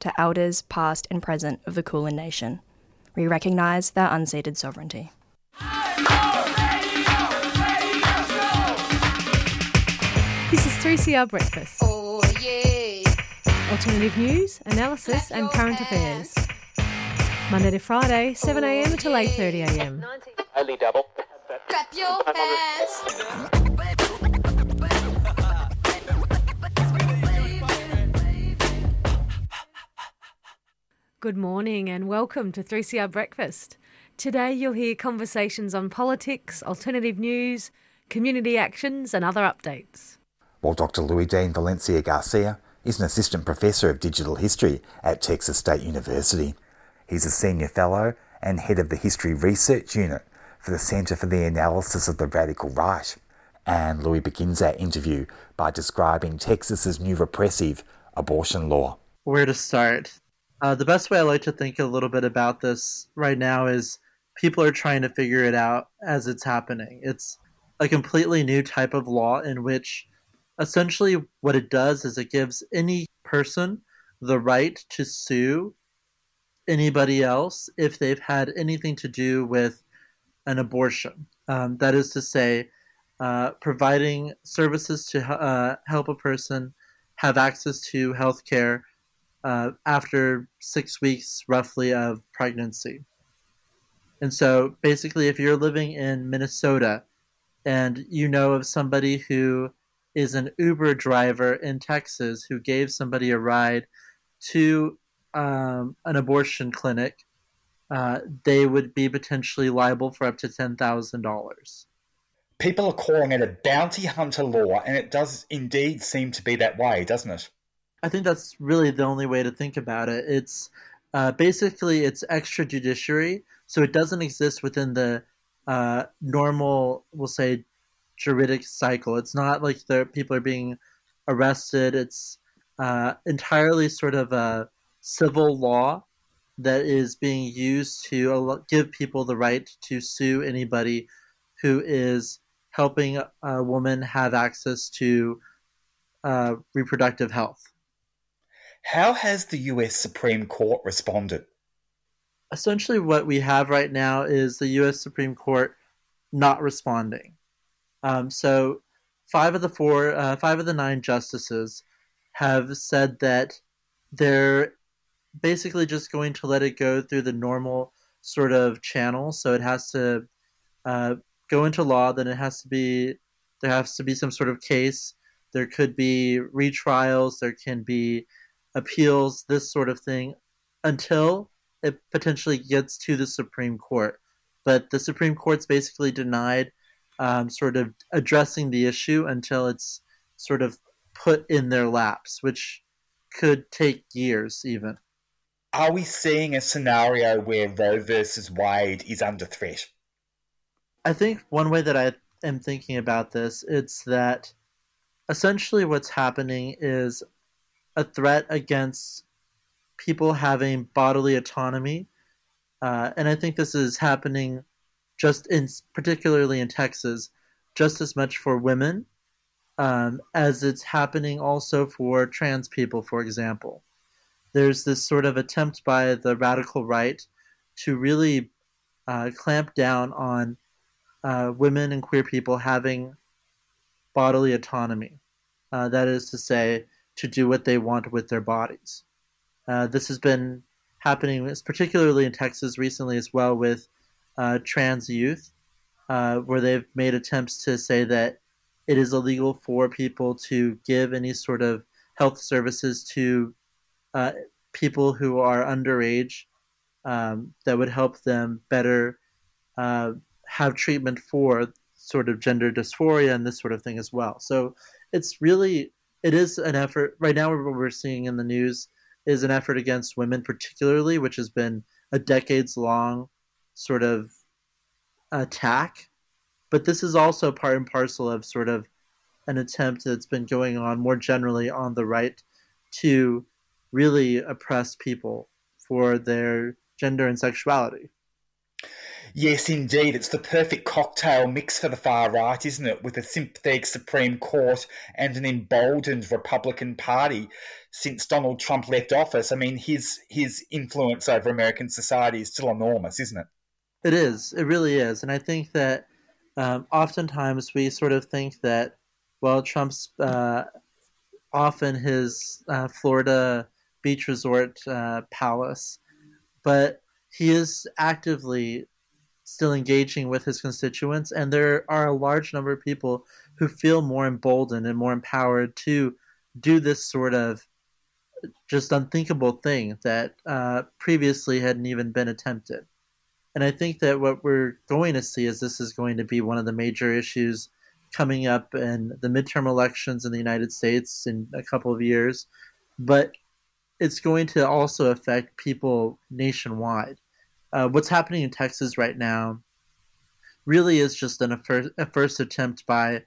to elders past and present of the Kulin Nation. We recognise their unceded sovereignty. This is 3CR Breakfast. Oh yeah. Alternative news, analysis, and current affairs. Monday to Friday, 7am until 8.30am. Only double. Clap your hands. Good morning and welcome to 3CR Breakfast. Today you'll hear conversations on politics, alternative news, community actions, and other updates. while Dr. Louis Dean Valencia Garcia is an assistant professor of digital history at Texas State University. He's a senior fellow and head of the History Research Unit for the Center for the Analysis of the Radical Right. And Louis begins our interview by describing Texas's new repressive abortion law. where to start. Uh, the best way I like to think a little bit about this right now is people are trying to figure it out as it's happening. It's a completely new type of law in which essentially what it does is it gives any person the right to sue anybody else if they've had anything to do with an abortion. Um, that is to say, uh, providing services to uh, help a person have access to health care uh, after six weeks roughly of pregnancy. And so basically, if you're living in Minnesota and you know of somebody who is an Uber driver in Texas who gave somebody a ride to um, an abortion clinic, uh, they would be potentially liable for up to $10,000. People are calling it a bounty hunter law, and it does indeed seem to be that way, doesn't it? I think that's really the only way to think about it. It's uh, basically it's extrajudiciary, so it doesn't exist within the uh, normal, we'll say, juridic cycle. It's not like the people are being arrested. It's uh, entirely sort of a civil law that is being used to give people the right to sue anybody who is helping a woman have access to uh, reproductive health. How has the US Supreme Court responded? essentially what we have right now is the U.S. Supreme Court not responding. Um, so five of the four, uh, five of the nine justices have said that they're basically just going to let it go through the normal sort of channel. So it has to uh, go into law. Then it has to be there has to be some sort of case. There could be retrials. There can be appeals. This sort of thing until it potentially gets to the Supreme Court. But the Supreme Court's basically denied um, sort of addressing the issue until it's sort of put in their laps, which could take years even. Are we seeing a scenario where Roe versus Wade is under threat? I think one way that I am thinking about this, it's that essentially what's happening is a threat against people having bodily autonomy, uh, and I think this is happening just in particularly in Texas, just as much for women um, as it's happening also for trans people, for example. There's this sort of attempt by the radical right to really uh, clamp down on uh, women and queer people having bodily autonomy. Uh, that is to say, to do what they want with their bodies. Uh, this has been happening, particularly in Texas recently as well, with uh, trans youth, uh, where they've made attempts to say that it is illegal for people to give any sort of health services to uh, people who are underage um, that would help them better uh, have treatment for sort of gender dysphoria and this sort of thing as well. So it's really it is an effort right now. What we're seeing in the news is an effort against women, particularly, which has been a decades long sort of attack. But this is also part and parcel of sort of an attempt that's been going on more generally on the right to really oppress people for their gender and sexuality. Yes, indeed. It's the perfect cocktail mix for the far right, isn't it? With a sympathetic Supreme Court and an emboldened Republican Party. since Donald Trump left office, I mean, his his influence over American society is still enormous, isn't it? It is. It really is. And I think that um, oftentimes we sort of think that, well, Trump's uh, often his uh, Florida beach resort uh, palace, but he is actively still engaging with his constituents, and there are a large number of people who feel more emboldened and more empowered to do this sort of just unthinkable thing that uh, previously hadn't even been attempted. And I think that what we're going to see is this is going to be one of the major issues coming up in the midterm elections in the United States in a couple of years. But it's going to also affect people nationwide uh, what's happening in Texas right now really is just an, a, first, a first attempt by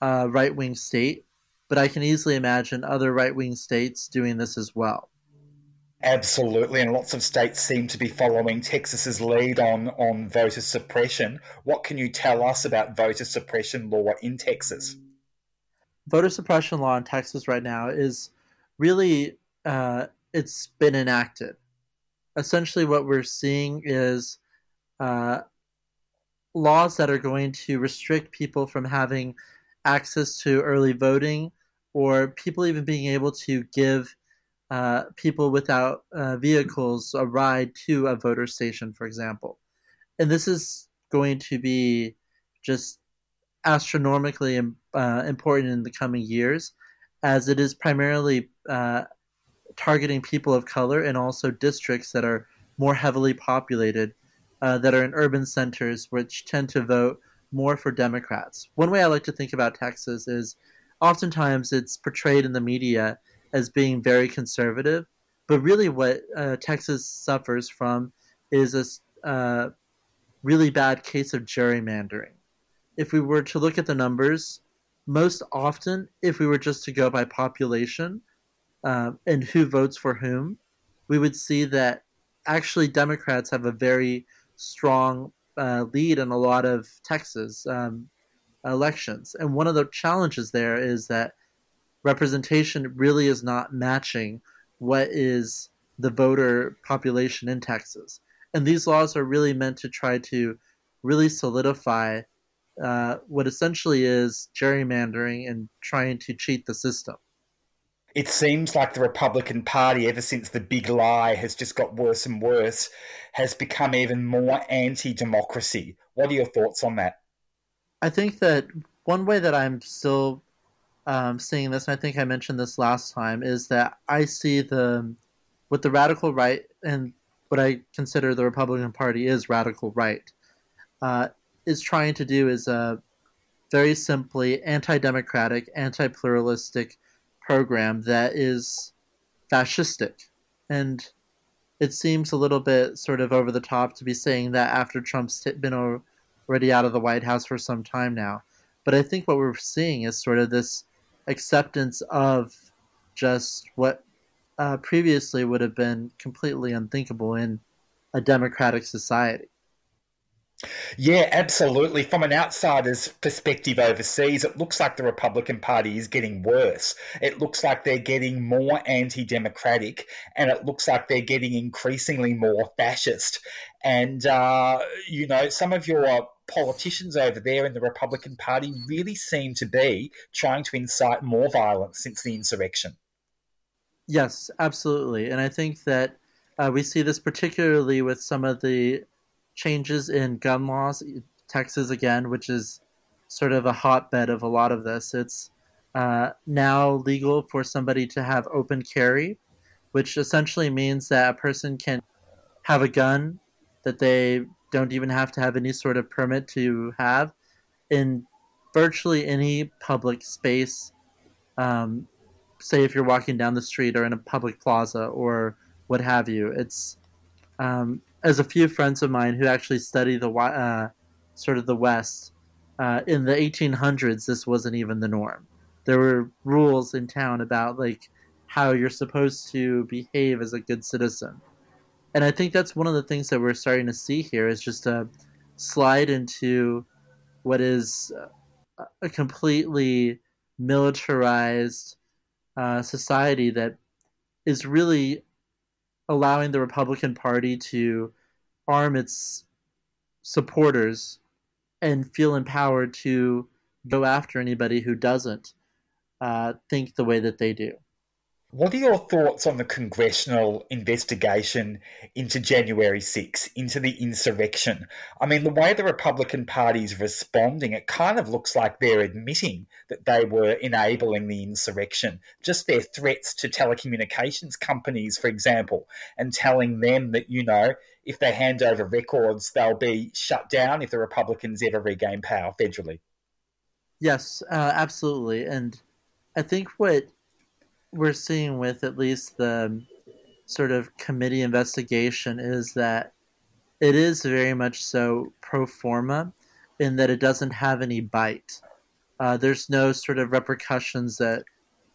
a right wing state, but I can easily imagine other right wing states doing this as well. Absolutely, and lots of states seem to be following Texas's lead on, on voter suppression. What can you tell us about voter suppression law in Texas? Voter suppression law in Texas right now is really uh, it's been enacted essentially what we're seeing is uh, laws that are going to restrict people from having access to early voting or people even being able to give uh, people without uh, vehicles a ride to a voter station, for example. And this is going to be just astronomically uh, important in the coming years, as it is primarily uh, targeting people of color and also districts that are more heavily populated, uh, that are in urban centers, which tend to vote more for Democrats. One way I like to think about Texas is oftentimes it's portrayed in the media as being very conservative, but really what uh, Texas suffers from is a uh, really bad case of gerrymandering. If we were to look at the numbers, most often, if we were just to go by population, um, and who votes for whom, we would see that actually Democrats have a very strong uh, lead in a lot of Texas um, elections. And one of the challenges there is that representation really is not matching what is the voter population in Texas. And these laws are really meant to try to really solidify uh, what essentially is gerrymandering and trying to cheat the system it seems like the Republican Party, ever since the big lie has just got worse and worse, has become even more anti democracy. What are your thoughts on that? I think that one way that I'm still um, seeing this, and I think I mentioned this last time, is that I see the what the radical right and what I consider the Republican Party is radical right uh, is trying to do is a very simply anti-democratic, anti-pluralistic program that is fascistic. And it seems a little bit sort of over the top to be saying that after Trump's been already out of the White House for some time now. But I think what we're seeing is sort of this acceptance of just what uh, previously would have been completely unthinkable in a democratic society. Yeah, absolutely. From an outsider's perspective overseas, it looks like the Republican Party is getting worse. It looks like they're getting more anti democratic and it looks like they're getting increasingly more fascist. And, uh, you know, some of your politicians over there in the Republican Party really seem to be trying to incite more violence since the insurrection. Yes, absolutely. And I think that uh, we see this particularly with some of the changes in gun laws. Texas again, which is sort of a hotbed of a lot of this. It's uh, now legal for somebody to have open carry, which essentially means that a person can have a gun that they don't even have to have any sort of permit to have in virtually any public space. Um, say if you're walking down the street or in a public plaza or what have you. It's um, as a few friends of mine who actually study the uh, sort of the West. Uh, in the 1800s, this wasn't even the norm. There were rules in town about like how you're supposed to behave as a good citizen, and I think that's one of the things that we're starting to see here is just a slide into what is a completely militarized uh, society that is really allowing the Republican Party to arm its supporters and feel empowered to go after anybody who doesn't uh, think the way that they do. What are your thoughts on the congressional investigation into January 6, into the insurrection? I mean, the way the Republican Party is responding, it kind of looks like they're admitting that they were enabling the insurrection. Just their threats to telecommunications companies, for example, and telling them that, you know, if they hand over records, they'll be shut down if the Republicans ever regain power federally. Yes, uh, absolutely. And I think what we're seeing with at least the sort of committee investigation is that it is very much so pro forma in that it doesn't have any bite. Uh, there's no sort of repercussions that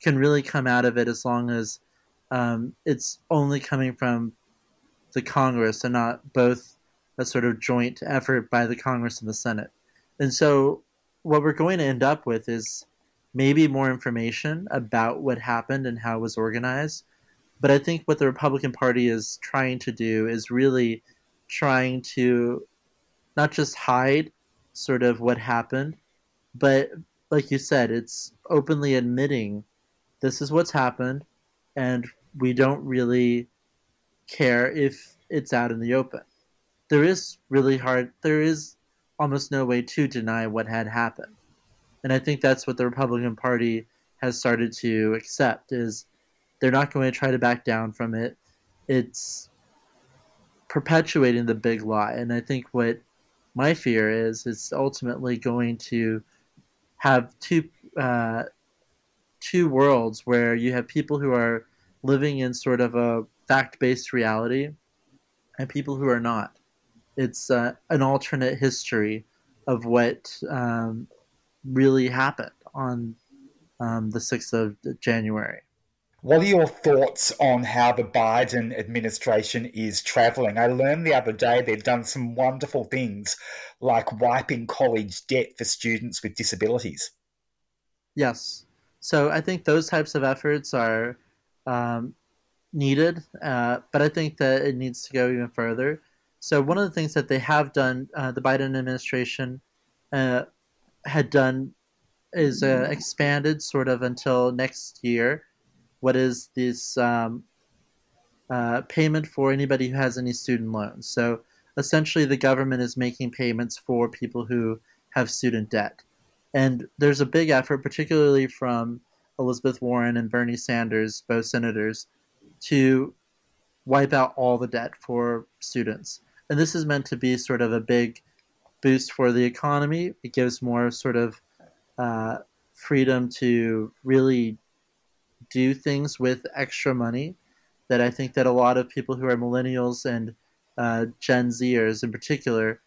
can really come out of it as long as um, it's only coming from the Congress and not both a sort of joint effort by the Congress and the Senate. And so, what we're going to end up with is maybe more information about what happened and how it was organized. But I think what the Republican Party is trying to do is really trying to not just hide sort of what happened, but like you said, it's openly admitting this is what's happened and we don't really care if it's out in the open. There is really hard, there is almost no way to deny what had happened and I think that's what the Republican Party has started to accept is they're not going to try to back down from it. It's perpetuating the big lie, and I think what my fear is it's ultimately going to have two uh, two worlds where you have people who are living in sort of a fact based reality and people who are not. It's uh, an alternate history of what um, really happened on um, the 6th of January. What are your thoughts on how the Biden administration is travelling? I learned the other day they've done some wonderful things like wiping college debt for students with disabilities. Yes. So I think those types of efforts are um, needed, uh, but I think that it needs to go even further. So one of the things that they have done, uh, the Biden administration, uh, had done is uh, expanded sort of until next year. What is this um, uh, payment for anybody who has any student loans? So essentially, the government is making payments for people who have student debt. And there's a big effort, particularly from Elizabeth Warren and Bernie Sanders, both senators, to wipe out all the debt for students. And this is meant to be sort of a big boost for the economy. It gives more sort of uh, freedom to really do things with extra money that I think that a lot of people who are millennials and uh, Gen Zers in particular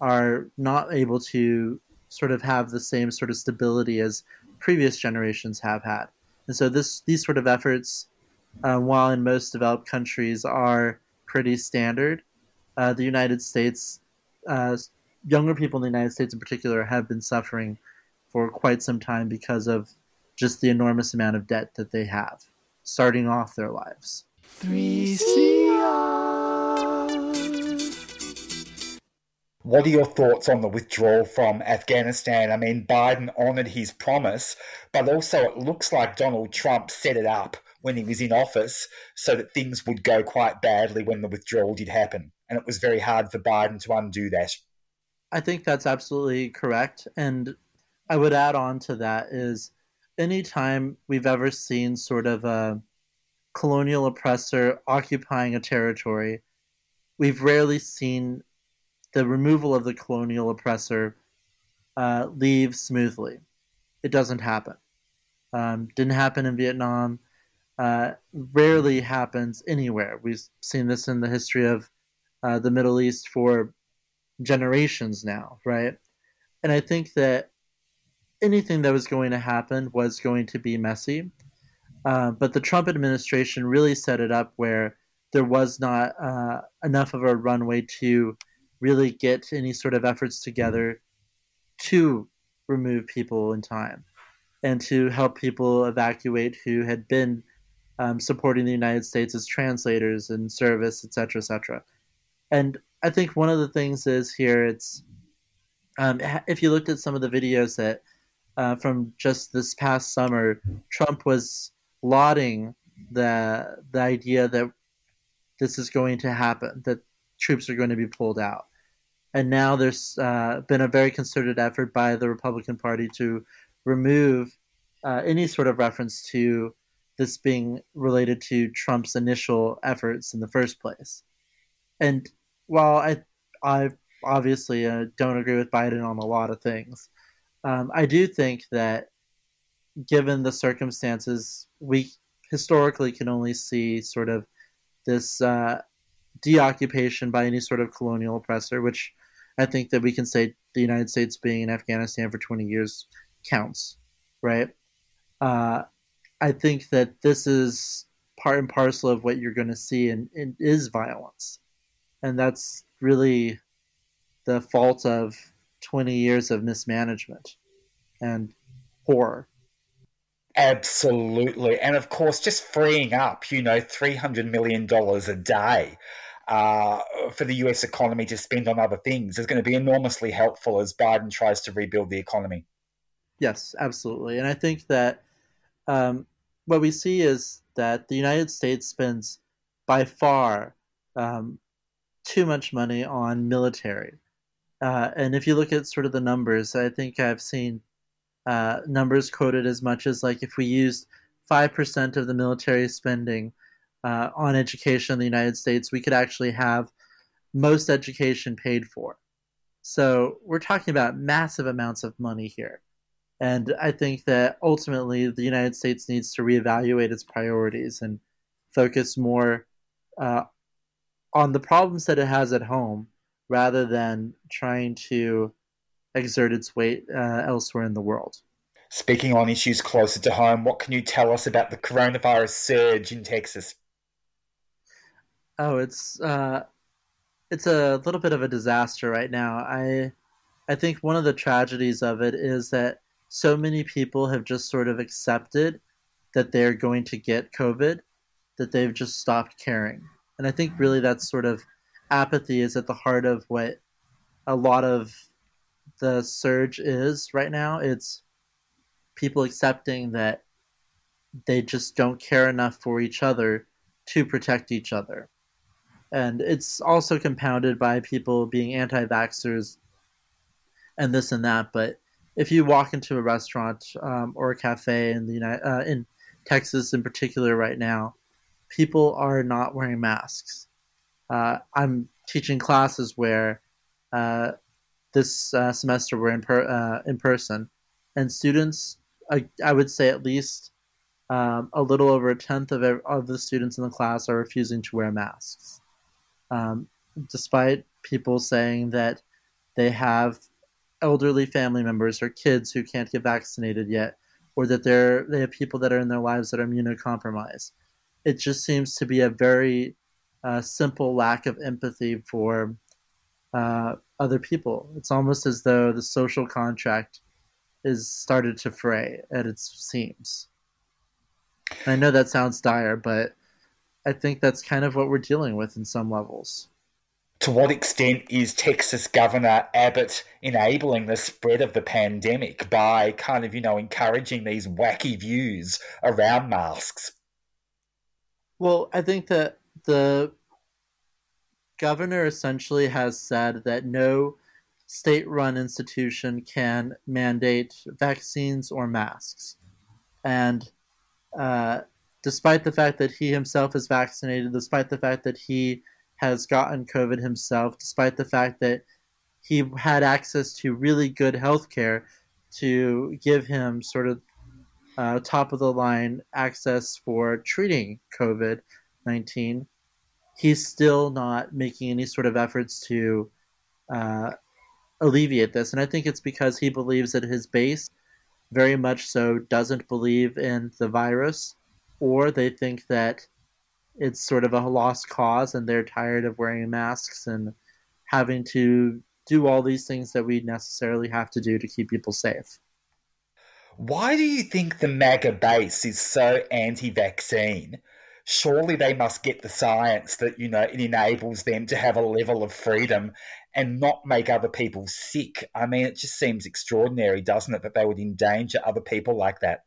are not able to sort of have the same sort of stability as previous generations have had. And so this these sort of efforts, uh, while in most developed countries are pretty standard, uh, the United States uh, younger people in the United States in particular have been suffering for quite some time because of just the enormous amount of debt that they have starting off their lives. 3CR. What are your thoughts on the withdrawal from Afghanistan? I mean, Biden honoured his promise, but also it looks like Donald Trump set it up when he was in office so that things would go quite badly when the withdrawal did happen. And it was very hard for Biden to undo that. I think that's absolutely correct. And I would add on to that is anytime we've ever seen sort of a colonial oppressor occupying a territory, we've rarely seen the removal of the colonial oppressor uh, leave smoothly. It doesn't happen. Um, didn't happen in Vietnam. Uh, rarely happens anywhere. We've seen this in the history of uh, the Middle East for generations now, right? And I think that anything that was going to happen was going to be messy. Uh, but the Trump administration really set it up where there was not uh, enough of a runway to really get any sort of efforts together to remove people in time and to help people evacuate who had been um, supporting the United States as translators and service, etc., etc. And I think one of the things is here it's um, if you looked at some of the videos that uh, from just this past summer, Trump was lauding the the idea that this is going to happen, that troops are going to be pulled out. And now there's uh, been a very concerted effort by the Republican Party to remove uh, any sort of reference to this being related to Trump's initial efforts in the first place. And while I, I obviously uh, don't agree with Biden on a lot of things, um, I do think that given the circumstances, we historically can only see sort of this uh, deoccupation by any sort of colonial oppressor, which I think that we can say the United States being in Afghanistan for 20 years counts, right? Uh, I think that this is part and parcel of what you're going to see, and, and is violence, and that's really the fault of 20 years of mismanagement and horror. Absolutely. And of course, just freeing up, you know, $300 million a day uh, for the US economy to spend on other things is going to be enormously helpful as Biden tries to rebuild the economy. Yes, absolutely. And I think that um, what we see is that the United States spends by far um, too much money on military. Uh, and if you look at sort of the numbers, I think I've seen uh, numbers quoted as much as like if we used 5% of the military spending uh, on education in the United States, we could actually have most education paid for. So we're talking about massive amounts of money here. And I think that ultimately the United States needs to reevaluate its priorities and focus more uh, on the problems that it has at home rather than trying to exert its weight uh, elsewhere in the world. Speaking on issues closer to home, what can you tell us about the coronavirus surge in Texas? Oh, it's uh, it's a little bit of a disaster right now. I I think one of the tragedies of it is that so many people have just sort of accepted that they're going to get COVID that they've just stopped caring. And I think really that sort of apathy is at the heart of what a lot of the surge is right now. It's people accepting that they just don't care enough for each other to protect each other. And it's also compounded by people being anti vaxxers and this and that. But if you walk into a restaurant um, or a cafe in the United, uh, in Texas in particular right now, people are not wearing masks. Uh, I'm teaching classes where uh, this uh, semester we're in per, uh, in person, and students, I, I would say at least um, a little over a tenth of of the students in the class are refusing to wear masks, um, despite people saying that they have elderly family members or kids who can't get vaccinated yet, or that they're they have people that are in their lives that are immunocompromised. It just seems to be a very uh, simple lack of empathy for uh, other people. It's almost as though the social contract is started to fray at its seams. I know that sounds dire, but I think that's kind of what we're dealing with in some levels. To what extent is Texas Governor Abbott enabling the spread of the pandemic by kind of, you know, encouraging these wacky views around masks? Well, I think that the governor essentially has said that no state run institution can mandate vaccines or masks. And uh, despite the fact that he himself is vaccinated, despite the fact that he has gotten COVID himself, despite the fact that he had access to really good health care to give him sort of uh, top of the line access for treating COVID 19, he's still not making any sort of efforts to uh, alleviate this. And I think it's because he believes that his base very much so doesn't believe in the virus, or they think that it's sort of a lost cause and they're tired of wearing masks and having to do all these things that we necessarily have to do to keep people safe. Why do you think the MAGA base is so anti vaccine? Surely they must get the science that, you know, it enables them to have a level of freedom and not make other people sick. I mean, it just seems extraordinary, doesn't it, that they would endanger other people like that?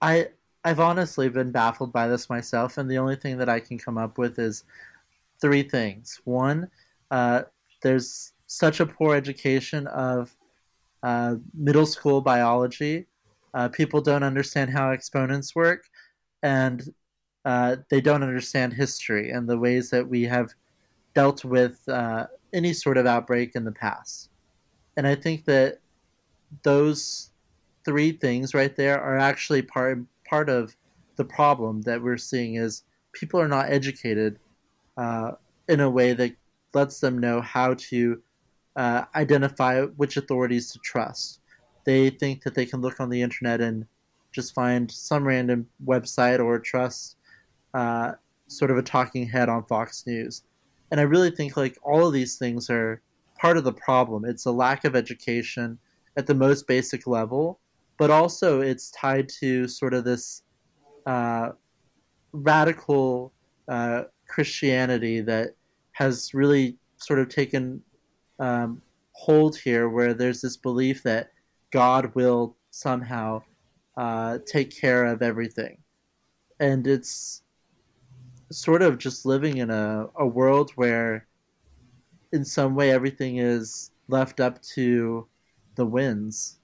I I've honestly been baffled by this myself, and the only thing that I can come up with is three things. One, uh, there's such a poor education of uh, middle school biology. Uh, people don't understand how exponents work, and uh, they don't understand history and the ways that we have dealt with uh, any sort of outbreak in the past. And I think that those three things right there are actually part part of the problem that we're seeing is people are not educated uh, in a way that lets them know how to uh, identify which authorities to trust. They think that they can look on the internet and just find some random website or trust uh, sort of a talking head on Fox News. And I really think like all of these things are part of the problem. It's a lack of education at the most basic level, but also it's tied to sort of this uh, radical uh, Christianity that has really sort of taken um, hold here, where there's this belief that God will somehow uh, take care of everything, and it's sort of just living in a, a world where, in some way, everything is left up to the winds.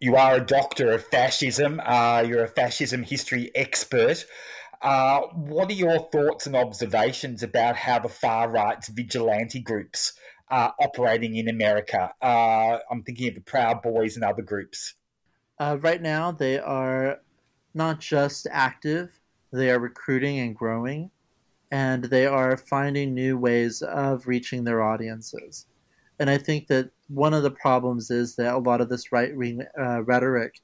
You are a doctor of fascism. Uh, you're a fascism history expert. Uh, what are your thoughts and observations about how the far right's vigilante groups are operating in America? Uh, I'm thinking of the Proud Boys and other groups. Uh, right now, they are not just active, they are recruiting and growing, and they are finding new ways of reaching their audiences. And I think that one of the problems is that a lot of this right wing uh, rhetoric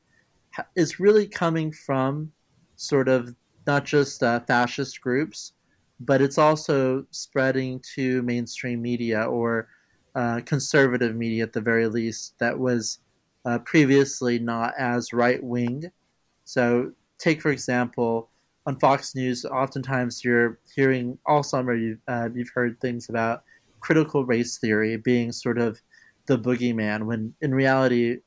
is really coming from sort of not just uh, fascist groups, but it's also spreading to mainstream media or uh, conservative media at the very least that was uh, previously not as right wing. So, take for example, on Fox News, oftentimes you're hearing all summer you've, uh, you've heard things about critical race theory being sort of the boogeyman, when in reality,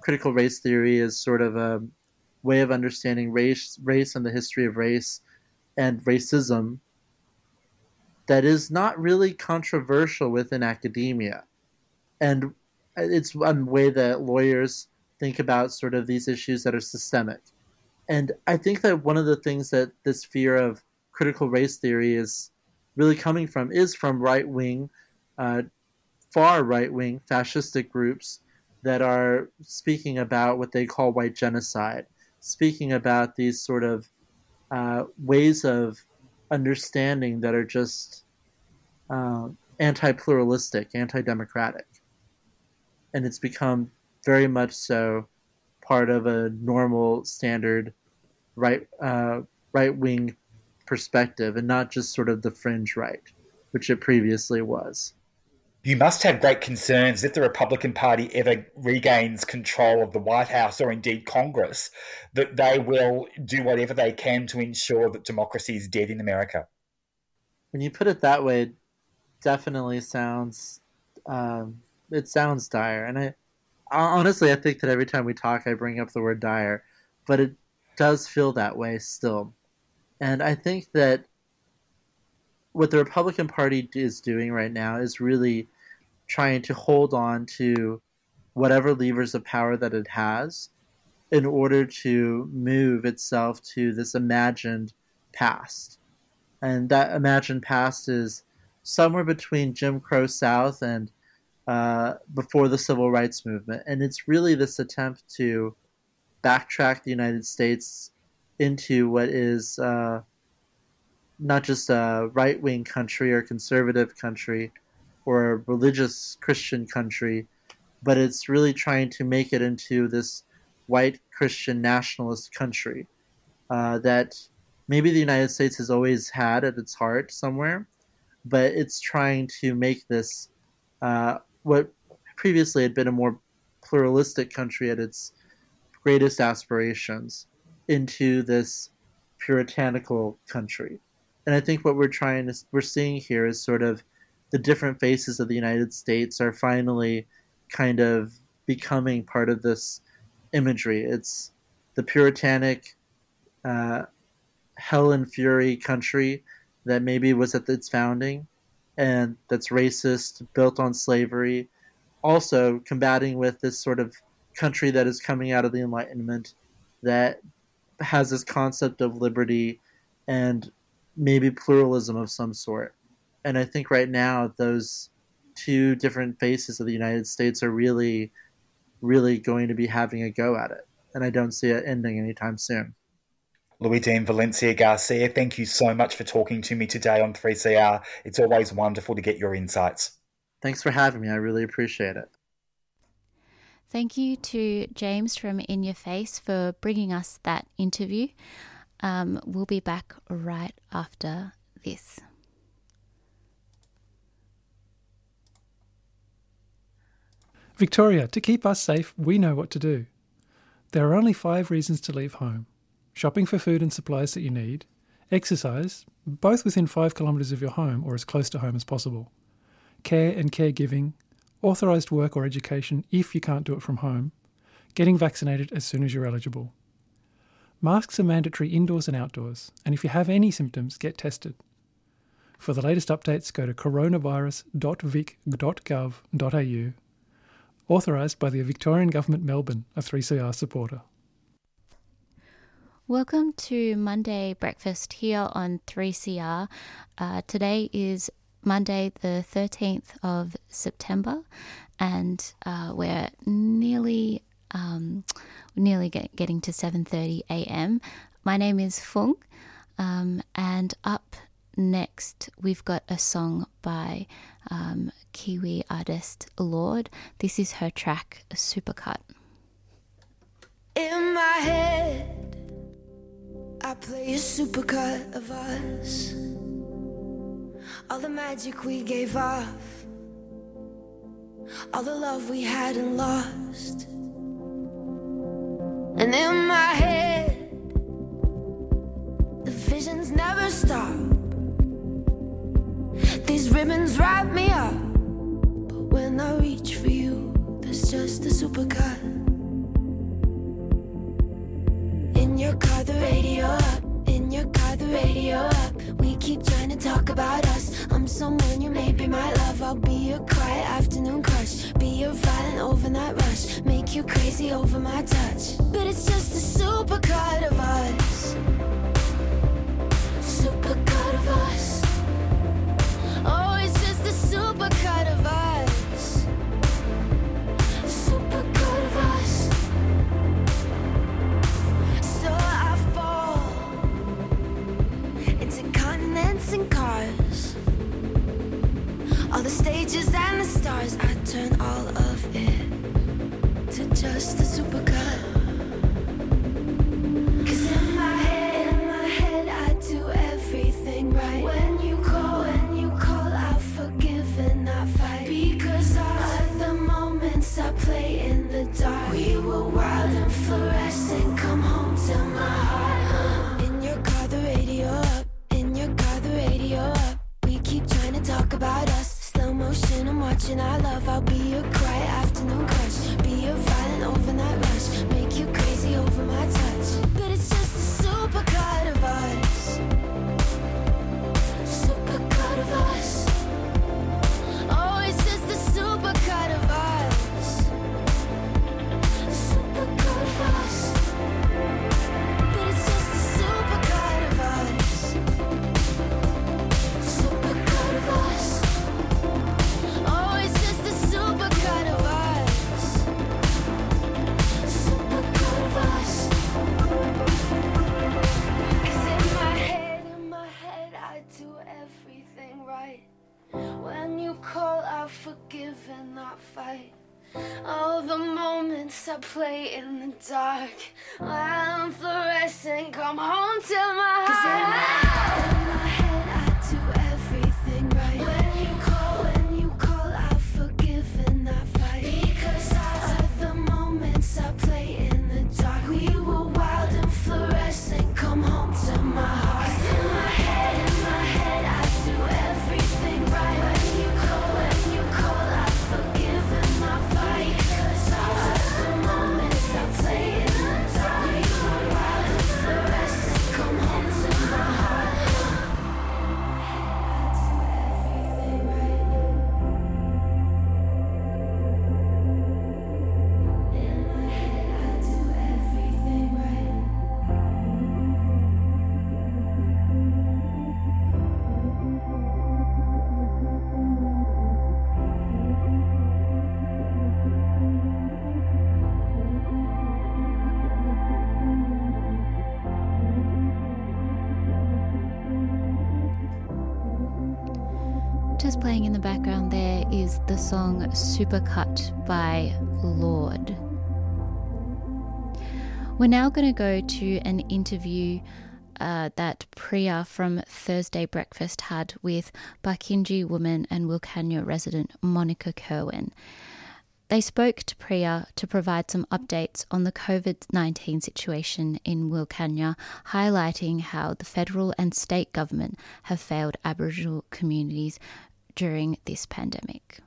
critical race theory is sort of a way of understanding race, race and the history of race and racism that is not really controversial within academia. And it's one way that lawyers think about sort of these issues that are systemic. And I think that one of the things that this fear of critical race theory is really coming from is from right wing, uh, far right wing fascistic groups that are speaking about what they call white genocide speaking about these sort of uh, ways of understanding that are just uh, anti-pluralistic, anti-democratic, and it's become very much so part of a normal, standard right uh, right wing perspective, and not just sort of the fringe right, which it previously was you must have great concerns if the Republican Party ever regains control of the White House or indeed Congress that they will do whatever they can to ensure that democracy is dead in America. When you put it that way, it definitely sounds um, it sounds dire, and I honestly I think that every time we talk, I bring up the word dire, but it does feel that way still, and I think that what the Republican Party is doing right now is really trying to hold on to whatever levers of power that it has in order to move itself to this imagined past. And that imagined past is somewhere between Jim Crow South and uh, before the Civil Rights Movement. And it's really this attempt to backtrack the United States into what is uh, not just a right wing country or conservative country, or a religious Christian country, but it's really trying to make it into this white Christian nationalist country uh, that maybe the United States has always had at its heart somewhere, but it's trying to make this uh, what previously had been a more pluralistic country at its greatest aspirations into this puritanical country. And I think what we're trying to we're seeing here is sort of the different faces of the United States are finally kind of becoming part of this imagery. It's the puritanic uh, hell and fury country that maybe was at its founding and that's racist, built on slavery, also combating with this sort of country that is coming out of the Enlightenment that has this concept of liberty and maybe pluralism of some sort. And I think right now those two different faces of the United States are really, really going to be having a go at it. And I don't see it ending anytime soon. Louis Dean Valencia Garcia, thank you so much for talking to me today on 3CR. It's always wonderful to get your insights. Thanks for having me. I really appreciate it. Thank you to James from In Your Face for bringing us that interview. Um, we'll be back right after this. Victoria, to keep us safe, we know what to do. There are only five reasons to leave home shopping for food and supplies that you need, exercise, both within five kilometres of your home or as close to home as possible, care and caregiving, authorised work or education if you can't do it from home, getting vaccinated as soon as you're eligible. Masks are mandatory indoors and outdoors, and if you have any symptoms, get tested. For the latest updates, go to coronavirus.vic.gov.au. Authorised by the Victorian Government Melbourne, a 3CR supporter. Welcome to Monday Breakfast here on 3CR. Uh, today is Monday, the 13th of September, and uh, we're nearly um, nearly get, getting to 7:30 a.m. My name is Fung, um, and up next we've got a song by um, Kiwi artist Lorde. This is her track Supercut. In my head, I play a supercut of us. All the magic we gave off, all the love we had and lost. And in my head, the visions never stop. These ribbons wrap me up, but when I reach for you, there's just a supercut. In your car, the radio up. In your car, the radio up. We keep trying to talk about us. I'm someone you may be my love. I'll be your quiet afternoon crush. Be your violent overnight rush. Make you crazy over my touch. But it's just a supercut of us. Supercut of us. Oh, it's just a supercut of Supercut by Lorde. We're now going to go to an interview uh, that Priya from Thursday Breakfast had with Barkindji woman and Wilcannia resident Monica Kerwin. They spoke to Priya to provide some updates on the COVID 19 situation in Wilcannia, highlighting how the federal and state government have failed Aboriginal communities during this pandemic.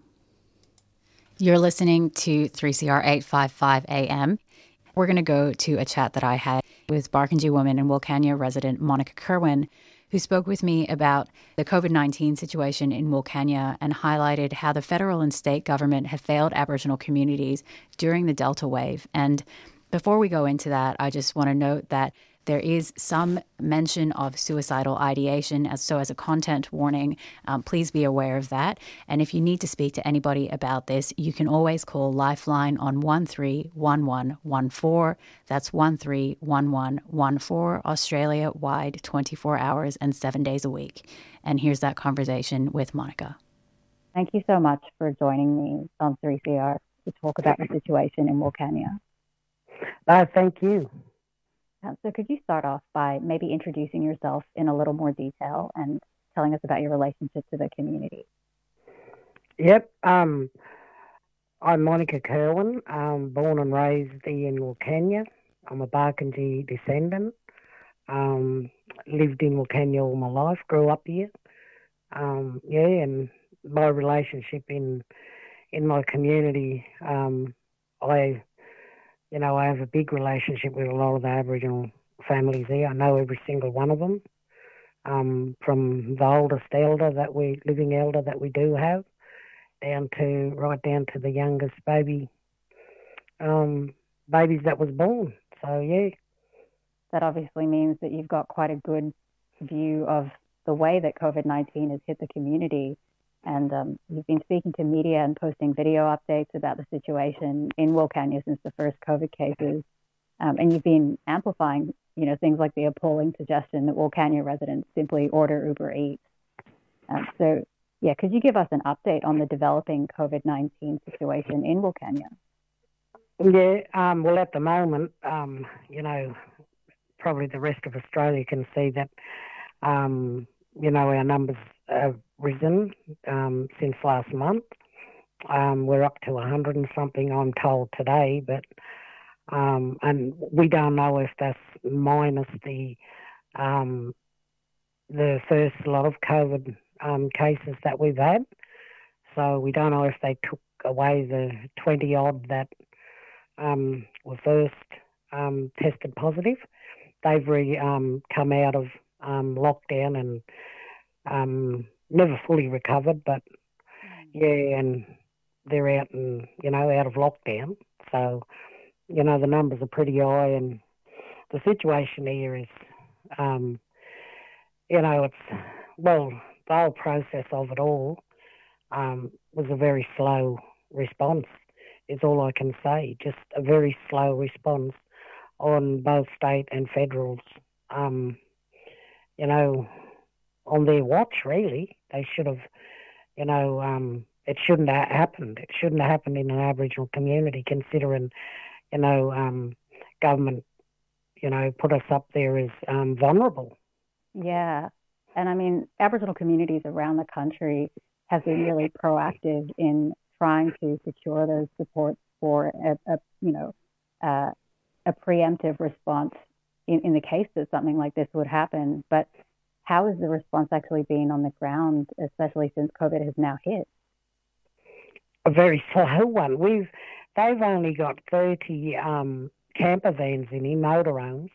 You're listening to 3CR 855 AM. We're going to go to a chat that I had with Barkindji woman and Wilcannia resident Monica Kerwin, who spoke with me about the COVID 19 situation in Wilcannia and highlighted how the federal and state government have failed Aboriginal communities during the Delta wave. And before we go into that, I just want to note that there is some mention of suicidal ideation, as so as a content warning, um, please be aware of that. And if you need to speak to anybody about this, you can always call Lifeline on 131114. That's 131114, Australia wide, 24 hours and seven days a week. And here's that conversation with Monica. Thank you so much for joining me on 3CR to talk about the situation in Wilcannia. No, thank you. Uh, so, could you start off by maybe introducing yourself in a little more detail and telling us about your relationship to the community? Yep. Um, I'm Monica Kerwin, um, born and raised in Wilcannia. I'm a Barkindji descendant. Um, lived in Wilcannia all my life, grew up here. Um, yeah, and my relationship in in my community, um, I you know, I have a big relationship with a lot of the Aboriginal families there. I know every single one of them, um, from the oldest elder that we, living elder that we do have, down to right down to the youngest baby, um, babies that was born. So yeah, that obviously means that you've got quite a good view of the way that COVID nineteen has hit the community and um, you've been speaking to media and posting video updates about the situation in Wilcannia since the first COVID cases. Um, and you've been amplifying, you know, things like the appalling suggestion that Wilcannia residents simply order Uber Eats. Um, so, yeah, could you give us an update on the developing COVID 19 situation in Wilcannia? Yeah, um, well, at the moment, um, you know, probably the rest of Australia can see that, um, you know, our numbers have risen um, since last month. Um, we're up to 100 and something, I'm told today, but um, and we don't know if that's minus the um, the first lot of COVID um, cases that we've had. So we don't know if they took away the 20 odd that um, were first tested positive. They've re, come out of lockdown and never fully recovered, but yeah, and they're out and you know out of lockdown, so you know the numbers are pretty high, and the situation here is, um, you know, it's well the whole process of it all um, was a very slow response. Is all I can say. Just a very slow response on both state and federals. Um, you know, on their watch, really. They should have, you know, um, it shouldn't have happened. It shouldn't have happened in an Aboriginal community, considering, you know, um, government, you know, put us up there as um, vulnerable. Yeah. And I mean, Aboriginal communities around the country have been really proactive in trying to secure those supports for a, a you know, uh, a preemptive response in, in the case that something like this would happen. But how has the response actually been on the ground, especially since COVID has now hit? A very slow one. We've they've only got thirty um, camper vans in motorhomes,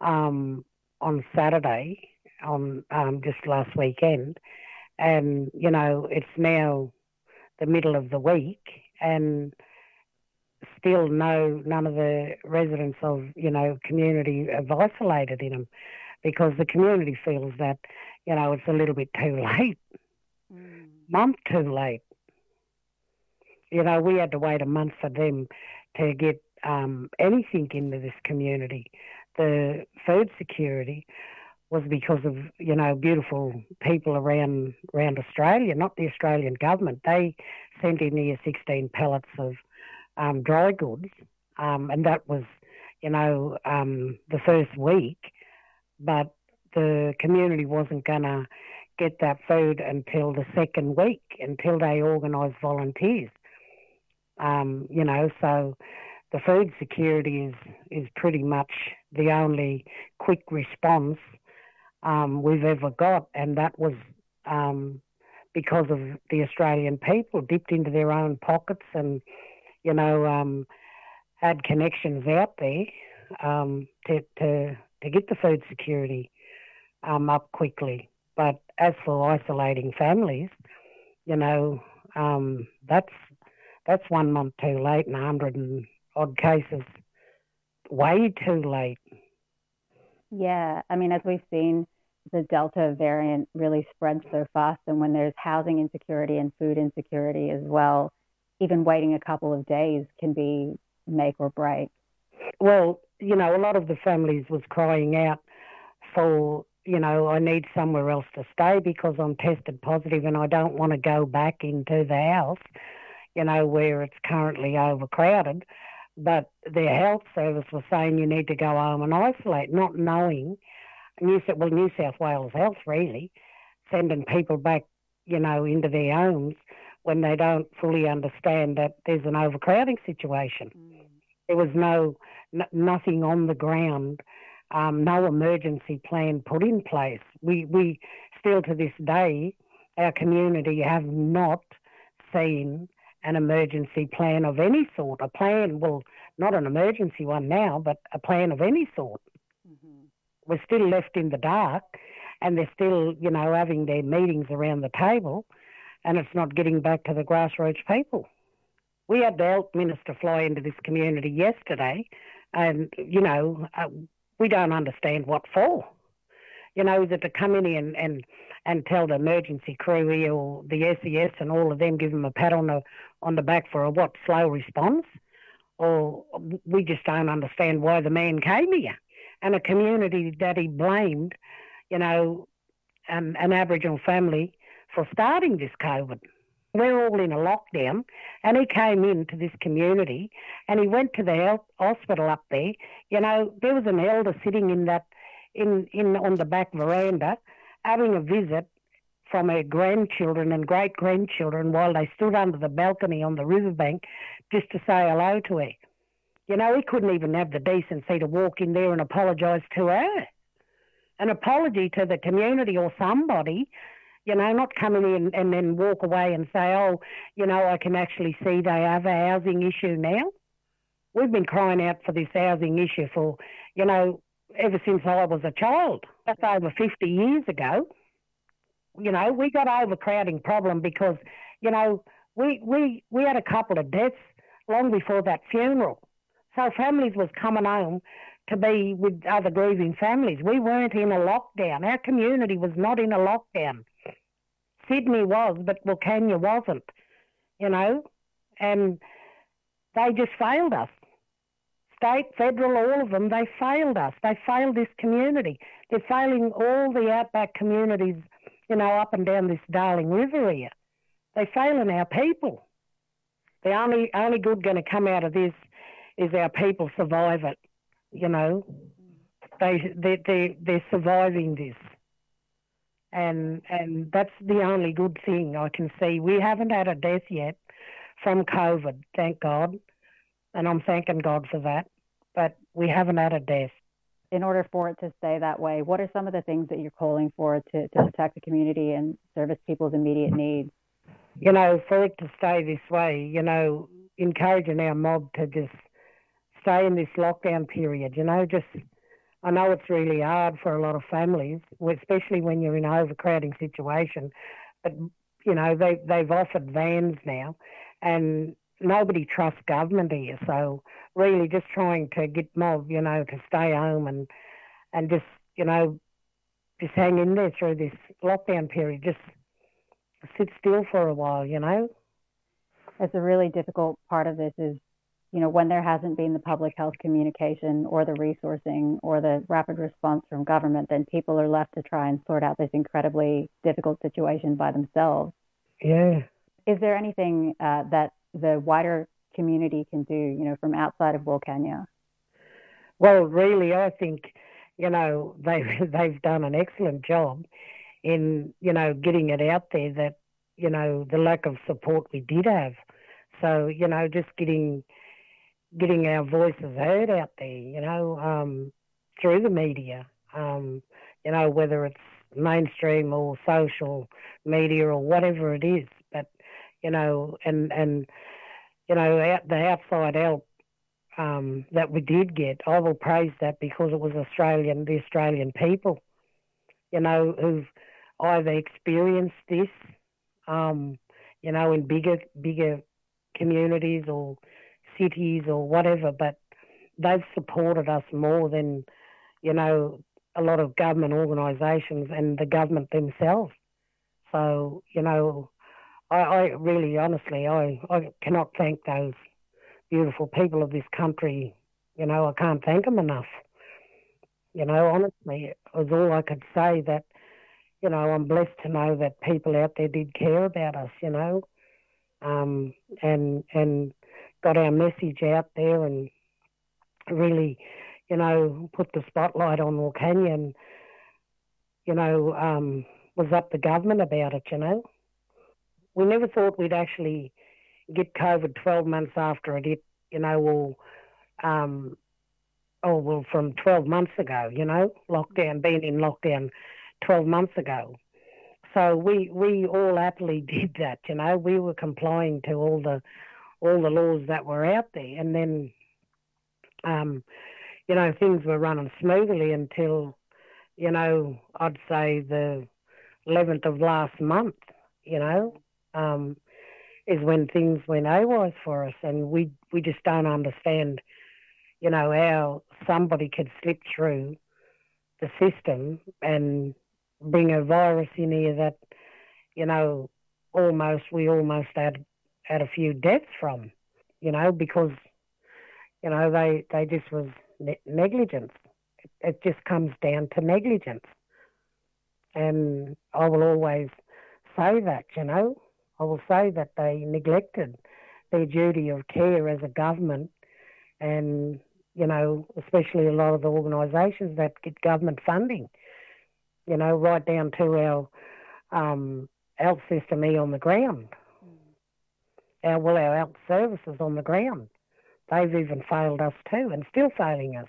um, on Saturday, on um, just last weekend, and you know it's now the middle of the week, and still no none of the residents of you know community have isolated in them because the community feels that, you know, it's a little bit too late, mm. month too late. You know, we had to wait a month for them to get um, anything into this community. The food security was because of you know beautiful people around around Australia, not the Australian government. They sent in here 16 pallets of um, dry goods, um, and that was you know um, the first week, but the community wasn't going to get that food until the second week, until they organised volunteers. Um, you know, so the food security is is pretty much the only quick response um, we've ever got, and that was um, because of the Australian people dipped into their own pockets and you know um, had connections out there um, to, to to get the food security um, up quickly. But as for isolating families, you know, um, that's that's one month too late and a hundred and odd cases way too late. Yeah, I mean, as we've seen, the Delta variant really spreads so fast, and when there's housing insecurity and food insecurity as well, even waiting a couple of days can be make or break. Well, you know, a lot of the families was crying out for, you know, I need somewhere else to stay because I'm tested positive and I don't want to go back into the house, you know, where it's currently overcrowded. But their health service was saying you need to go home and isolate, not knowing New South well New South Wales Health really sending people back, you know, into their homes when they don't fully understand that there's an overcrowding situation. Mm. There was no n- nothing on the ground, um, no emergency plan put in place. We we still to this day, our community have not seen an emergency plan of any sort. A plan, well, not an emergency one now, but a plan of any sort. Mm-hmm we're still left in the dark and they're still, you know, having their meetings around the table and it's not getting back to the grassroots people. We had the health minister fly into this community yesterday and, you know, uh, we don't understand what for. You know, that to come in and, and, and tell the emergency crew here or the SES and all of them, give them a pat on the, on the back for a what, slow response? Or we just don't understand why the man came here and a community that he blamed, you know, um, an Aboriginal family for starting this COVID. We're all in a lockdown, and he came into this community and he went to the hospital up there. You know, there was an elder sitting in that, in, in on the back veranda, having a visit from her grandchildren and great grandchildren while they stood under the balcony on the riverbank just to say hello to her. You know, he couldn't even have the decency to walk in there and apologise to her. An apology to the community or somebody, you know, not coming in and then walk away and say, oh, you know, I can actually see they have a housing issue now. We've been crying out for this housing issue for, you know, ever since I was a child. That's over 50 years ago. You know, we got overcrowding problem because, you know, we, we, we had a couple of deaths long before that funeral. So families was coming home to be with other grieving families. We weren't in a lockdown. Our community was not in a lockdown. Sydney was, but Wilcannia wasn't, you know, and they just failed us. State, federal, all of them, they failed us. They failed this community. They're failing all the outback communities, you know, up and down this Darling River here. They're failing our people. The only only good going to come out of this is our people survive it. You know, they they they they're surviving this, and and that's the only good thing I can see. We haven't had a death yet from COVID, thank God, and I'm thanking God for that. But we haven't had a death. In order for it to stay that way, what are some of the things that you're calling for to, to protect the community and service people's immediate needs? You know, for it to stay this way, you know, encouraging our mob to just stay in this lockdown period. You know, just I know it's really hard for a lot of families, especially when you're in an overcrowding situation. But you know, they they've offered vans now, and nobody trusts government here. So really, just trying to get mob, you know, to stay home and and just you know, just hang in there through this lockdown period. Just sit still for a while, you know. That's a really difficult part of this is you know, when there hasn't been the public health communication or the resourcing or the rapid response from government, then people are left to try and sort out this incredibly difficult situation by themselves. Yeah. Is there anything uh, that the wider community can do, you know, from outside of Wilcannia? Well, really, I think, you know, they've, they've done an excellent job in, you know, getting it out there that, you know, the lack of support we did have. So, you know, just getting getting our voices heard out there, you know, um, through the media, um, you know, whether it's mainstream or social media or whatever it is. But, you know, and, and you know, out, the outside help um, that we did get, I will praise that because it was Australian, the Australian people, you know, who've either experienced this, um, you know, in bigger, bigger communities or cities or whatever, but they've supported us more than, you know, a lot of government organisations and the government themselves. So, you know, I, I really, honestly, I, I cannot thank those beautiful people of this country. You know, I can't thank them enough. You know, honestly, it was all I could say that, you know, I'm blessed to know that people out there did care about us, you know, um, and, and, got our message out there and really, you know, put the spotlight on Wilcannia and, you know, um, was up the government about it, you know. We never thought we'd actually get COVID 12 months after it hit, you know, or, um, oh, well, from 12 months ago, you know, lockdown, being in lockdown 12 months ago. So we, we all happily did that, you know. We were complying to all the all the laws that were out there. And then, um, you know, things were running smoothly until, you know, I'd say the 11th of last month, you know, um, is when things went AWOS for us. And we, we just don't understand, you know, how somebody could slip through the system and bring a virus in here that, you know, almost, we almost had had a few deaths from, you know, because, you know, they, they just was ne- negligence. It, it just comes down to negligence. And I will always say that, you know, I will say that they neglected their duty of care as a government and, you know, especially a lot of the organisations that get government funding, you know, right down to our um, health system here on the ground our well our health services on the ground. They've even failed us too, and still failing us.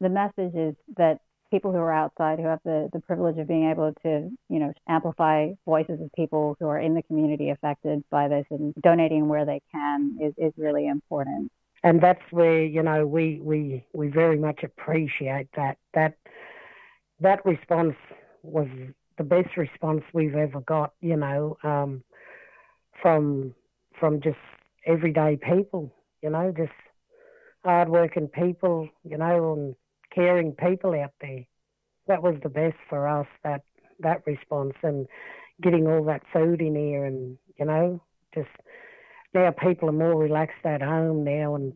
The message is that people who are outside, who have the, the privilege of being able to, you know, amplify voices of people who are in the community affected by this and donating where they can is, is really important. And that's where, you know, we, we, we very much appreciate that. That that response was the best response we've ever got, you know, um, from from just everyday people, you know, just hardworking people, you know, and caring people out there. That was the best for us, that that response and getting all that food in here and, you know, just now people are more relaxed at home now and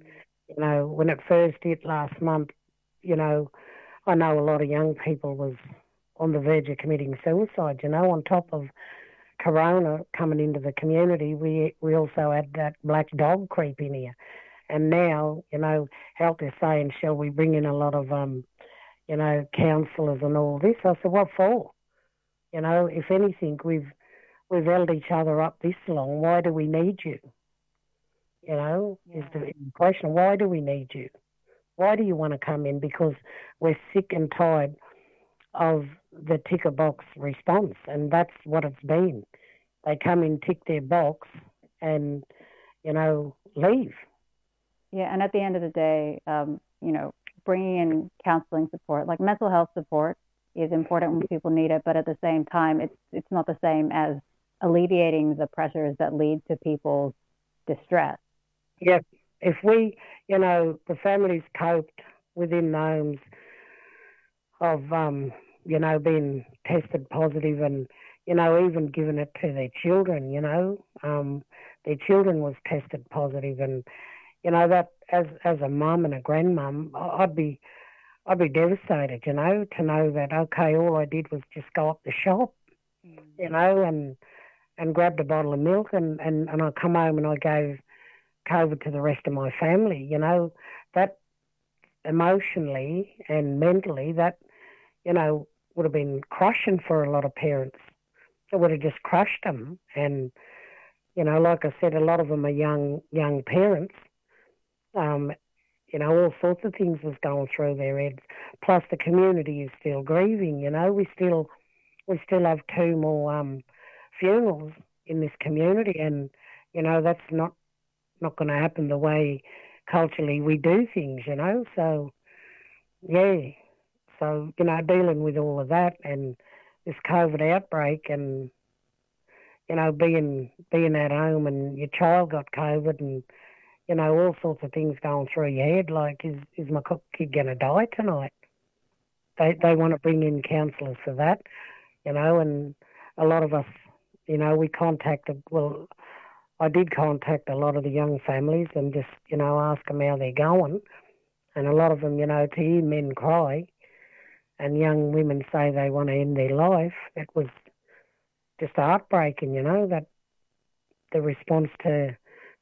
you know, when it first hit last month, you know, I know a lot of young people was on the verge of committing suicide, you know, on top of corona coming into the community, we we also had that black dog creep in here, and now you know health is saying, shall we bring in a lot of um, you know, counsellors and all this? I said, what for? You know, if anything, we've we've held each other up this long. Why do we need you? You know, yeah. is the question. Why do we need you? Why do you want to come in? Because we're sick and tired of the ticker box response, and that's what it's been. They come in, tick their box, and you know leave. Yeah, and at the end of the day, um, you know, bringing in counseling support, like mental health support, is important when people need it, but at the same time, it's it's not the same as alleviating the pressures that lead to people's distress. Yeah, if we, you know, the families coped within homes of um, you know, being tested positive and, you know, even giving it to their children, you know. Um, their children was tested positive and, you know that as as a mum and a grandmum, I'd be I'd be devastated, you know, to know that okay, all I did was just go up the shop, you know, and and grabbed a bottle of milk and, and, and I come home and I gave COVID to the rest of my family, you know, that emotionally and mentally that, you know, would have been crushing for a lot of parents. It would have just crushed them and you know, like I said, a lot of them are young young parents. Um, you know, all sorts of things was going through their heads. Plus, the community is still grieving. You know, we still we still have two more um, funerals in this community, and you know that's not not going to happen the way culturally we do things. You know, so yeah, so you know, dealing with all of that and this COVID outbreak, and you know, being being at home and your child got COVID and you know, all sorts of things going through your head, like is is my kid going to die tonight? They they want to bring in counsellors for that, you know, and a lot of us, you know, we contacted. Well, I did contact a lot of the young families and just you know ask them how they're going, and a lot of them, you know, to hear men cry, and young women say they want to end their life, it was just heartbreaking, you know, that the response to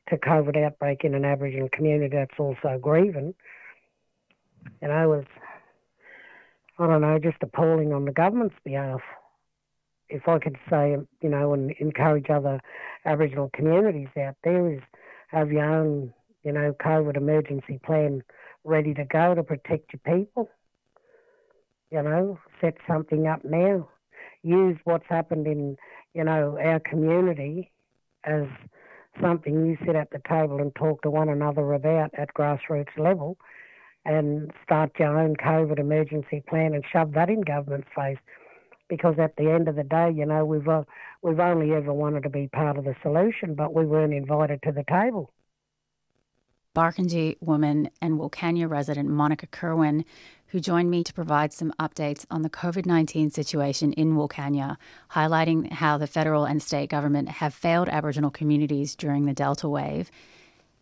to COVID outbreak in an Aboriginal community that's also grieving. You know, was I don't know, just appalling on the government's behalf. If I could say, you know, and encourage other Aboriginal communities out there is have your own, you know, COVID emergency plan ready to go to protect your people. You know, set something up now. Use what's happened in, you know, our community as something you sit at the table and talk to one another about at grassroots level and start your own COVID emergency plan and shove that in government's face. Because at the end of the day, you know, we've uh, we've only ever wanted to be part of the solution, but we weren't invited to the table. Barkindji woman and Wilcannia resident Monica Kerwin, who joined me to provide some updates on the COVID 19 situation in Wilcannia, highlighting how the federal and state government have failed Aboriginal communities during the Delta wave.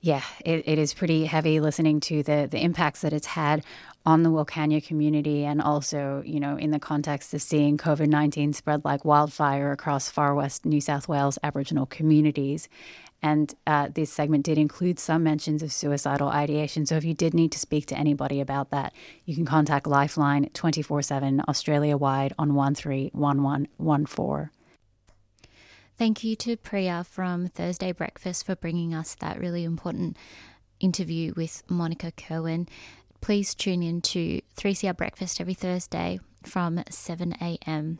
Yeah, it, it is pretty heavy listening to the, the impacts that it's had on the Wilcannia community and also, you know, in the context of seeing COVID 19 spread like wildfire across far west New South Wales Aboriginal communities. And uh, this segment did include some mentions of suicidal ideation. So if you did need to speak to anybody about that, you can contact Lifeline 24 7 Australia wide on 131114. Thank you to Priya from Thursday Breakfast for bringing us that really important interview with Monica Kerwin. Please tune in to 3CR Breakfast every Thursday from 7 a.m.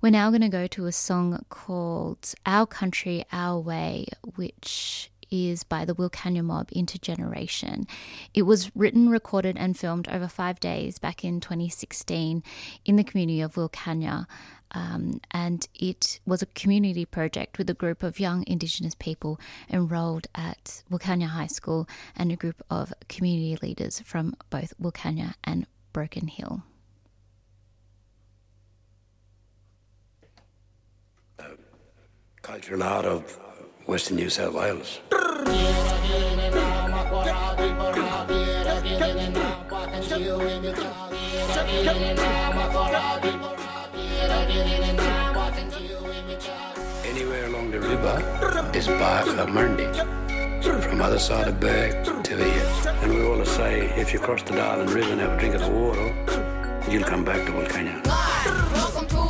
We're now going to go to a song called Our Country, Our Way, which is by the Wilcannia Mob Intergeneration. It was written, recorded, and filmed over five days back in 2016 in the community of Wilcannia. Um, and it was a community project with a group of young Indigenous people enrolled at Wilcannia High School and a group of community leaders from both Wilcannia and Broken Hill. Cultural art of Western New South Wales. Anywhere along the river is Barker Mundi. From other side of Berg to here. And we always say, if you cross the Darling River and have a drink of the water, you'll come back to Wilcannia.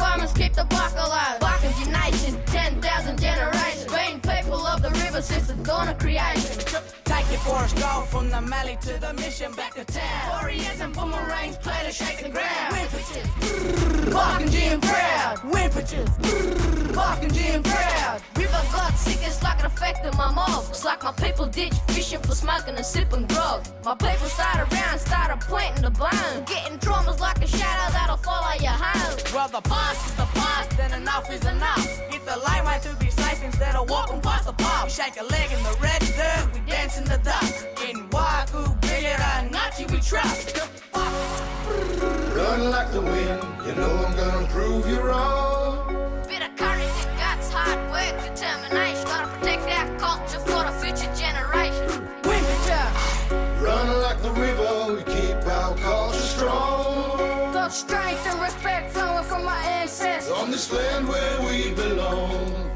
Farmers keep the bark alive. Barkers United, 10,000 generations. Being people of the river since the dawn of creation. Take it for a stroll from the Mallee to the mission back to town. Warriors and boomerangs play to shake the ground. Wimpitches, Barkindji proud. Wimpitches, Barkindji proud. River got sick, it's like it affected my mob. It's like my people ditch fishing for smoking and sipping grog. My people started around, started pointing the blame. Getting traumas like a shadow that'll follow you home. The past is the past, and enough is enough. Get the limelight to be safe instead of walking past the pub. Shake a leg in the red dirt, we dance in in and why Uberan Nazi we trust. Run like the wind, you know I'm gonna prove you wrong. Bit of courage, it got hard work, determination. Gotta protect our culture for the future generation. Winter. Run like the river, we keep our culture strong. The strength and respect flowing from my ancestors. On this land where we belong.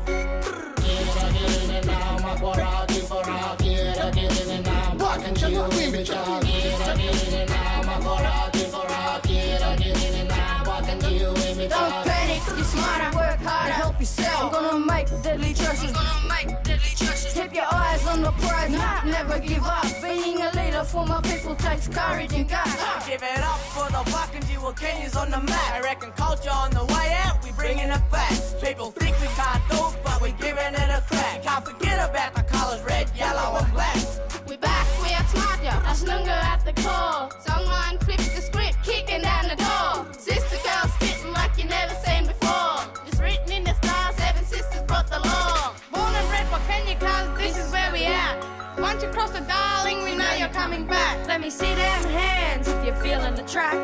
Don't panic, you're smart and work hard to help yourself. Gonna make deadly choices. Keep your eyes on the prize, never give up. Being a leader for my people takes courage and guts. Give it up for the Barkindji Kenyans on the map. I reckon culture on the way out, we bringing it back. People think we can't do but we giving it a crack. Can't forget about the colours red, yellow, and black. Nunga at the core. Someone flips the script, kicking down the door. Sister girl spitting like you never seen before. It's written in the stars, seven sisters brought the law. Born and bred for Kenya, cause this is where we at. Once you cross the darling, we know you're coming back. Let me see them hands if you're feeling the track.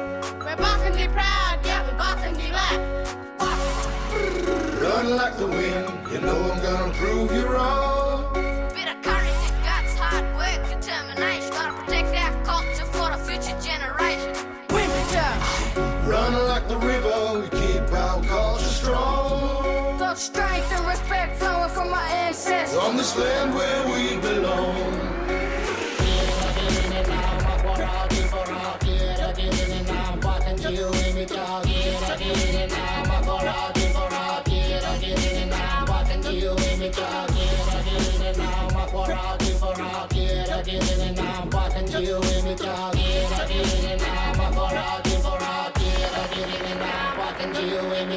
We're Barkindji proud, yeah, we're Barkindji black. Run like the wind, you know I'm gonna prove you wrong. Wimpy Run like the river, we keep our culture strong. Got strength and respect flowing from my ancestors. On this land where we belong.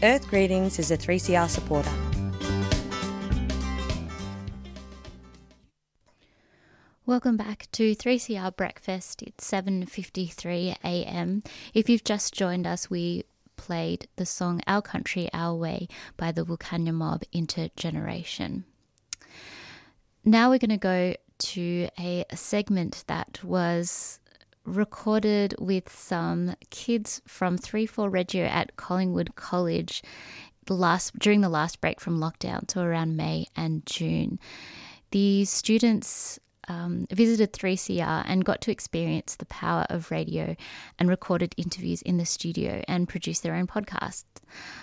Earth Greetings is a 3CR supporter. Welcome back to 3CR Breakfast. It's 7:53 a.m. If you've just joined us, we played the song Our Country Our Way by the Wilcannia Mob Intergeneration. Now we're going to go to a segment that was recorded with some kids from 3-4 Regio at Collingwood College the last during the last break from lockdown, so around May and June. The students um, visited 3CR and got to experience the power of radio and recorded interviews in the studio and produced their own podcasts.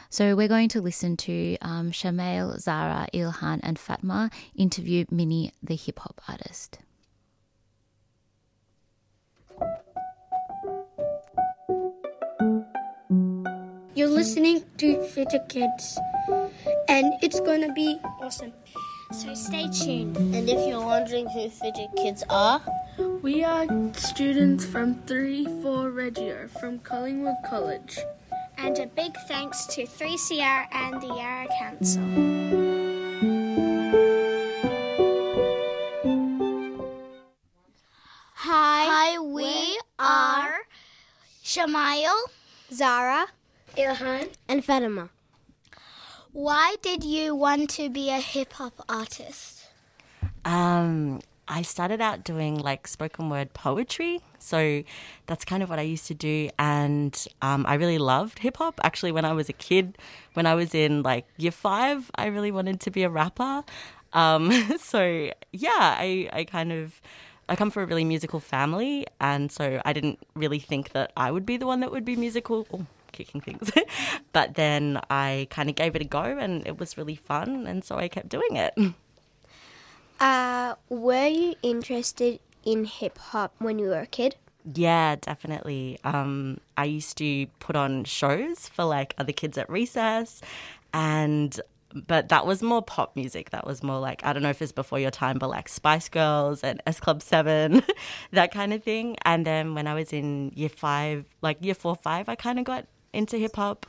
So we're going to listen to um, Shamail, Zara, Ilhan, and Fatma interview Minnie, the hip hop artist. You're listening to Fitter Kids, and it's gonna be awesome. So stay tuned. And if you're wondering who Fidget Kids are, We are students from 3 4 Regio from Collingwood College. and a big thanks to 3CR and the Yarra Council. Hi. Hi, we are Shamail, Zara, Ilhan, and Fatima. Why did you want to be a hip hop artist? Um, I started out doing like spoken word poetry. So that's kind of what I used to do. And um, I really loved hip hop. Actually, when I was a kid, when I was in like year five, I really wanted to be a rapper. Um, so yeah, I, I kind of. I come from a really musical family, and so I didn't really think that I would be the one that would be musical. Oh, kicking things. but then I kind of gave it a go, and it was really fun, and so I kept doing it. Uh, were you interested in hip hop when you were a kid? Yeah, definitely. Um, I used to put on shows for like other kids at recess, and but that was more pop music. That was more like I don't know if it's before your time, but like Spice Girls and S Club Seven, that kind of thing. And then when I was in year five, like year four, five, I kind of got into hip hop.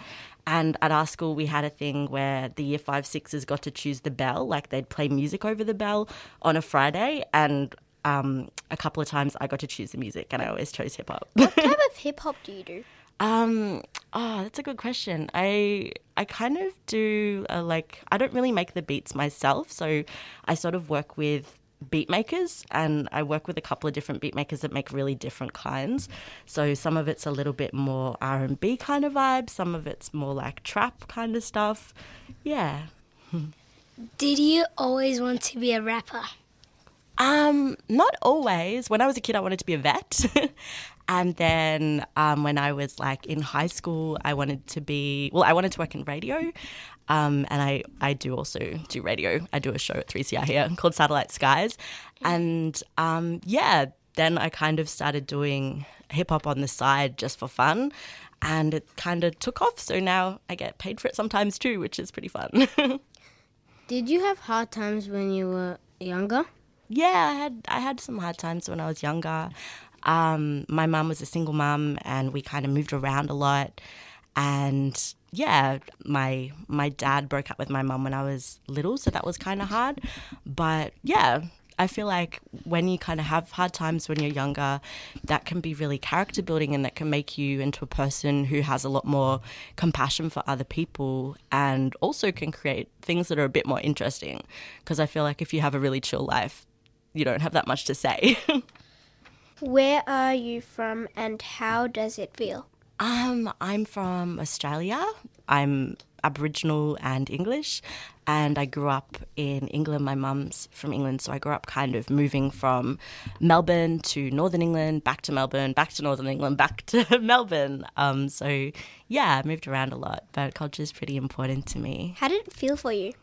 And at our school, we had a thing where the year five, sixes got to choose the bell. Like they'd play music over the bell on a Friday. And um, a couple of times I got to choose the music, and I always chose hip hop. What type of hip hop do you do? Um, oh, that's a good question. I I kind of do uh, like I don't really make the beats myself, so I sort of work with beat makers and I work with a couple of different beat makers that make really different kinds. So some of it's a little bit more R&B kind of vibe, some of it's more like trap kind of stuff. Yeah. Did you always want to be a rapper? Um, not always. When I was a kid, I wanted to be a vet. and then um, when I was like in high school, I wanted to be, well, I wanted to work in radio. Um, and I, I do also do radio. I do a show at 3CR here called Satellite Skies. And um, yeah, then I kind of started doing hip hop on the side just for fun. And it kind of took off. So now I get paid for it sometimes too, which is pretty fun. Did you have hard times when you were younger? Yeah, I had I had some hard times when I was younger. Um, my mum was a single mum, and we kind of moved around a lot. And yeah, my my dad broke up with my mum when I was little, so that was kind of hard. But yeah, I feel like when you kind of have hard times when you're younger, that can be really character building and that can make you into a person who has a lot more compassion for other people and also can create things that are a bit more interesting. Because I feel like if you have a really chill life, you don't have that much to say. Where are you from and how does it feel? Um, I'm from Australia. I'm Aboriginal and English, and I grew up in England. My mum's from England, so I grew up kind of moving from Melbourne to Northern England, back to Melbourne, back to Northern England, back to Melbourne. Um, so yeah, I moved around a lot, but culture is pretty important to me. How did it feel for you?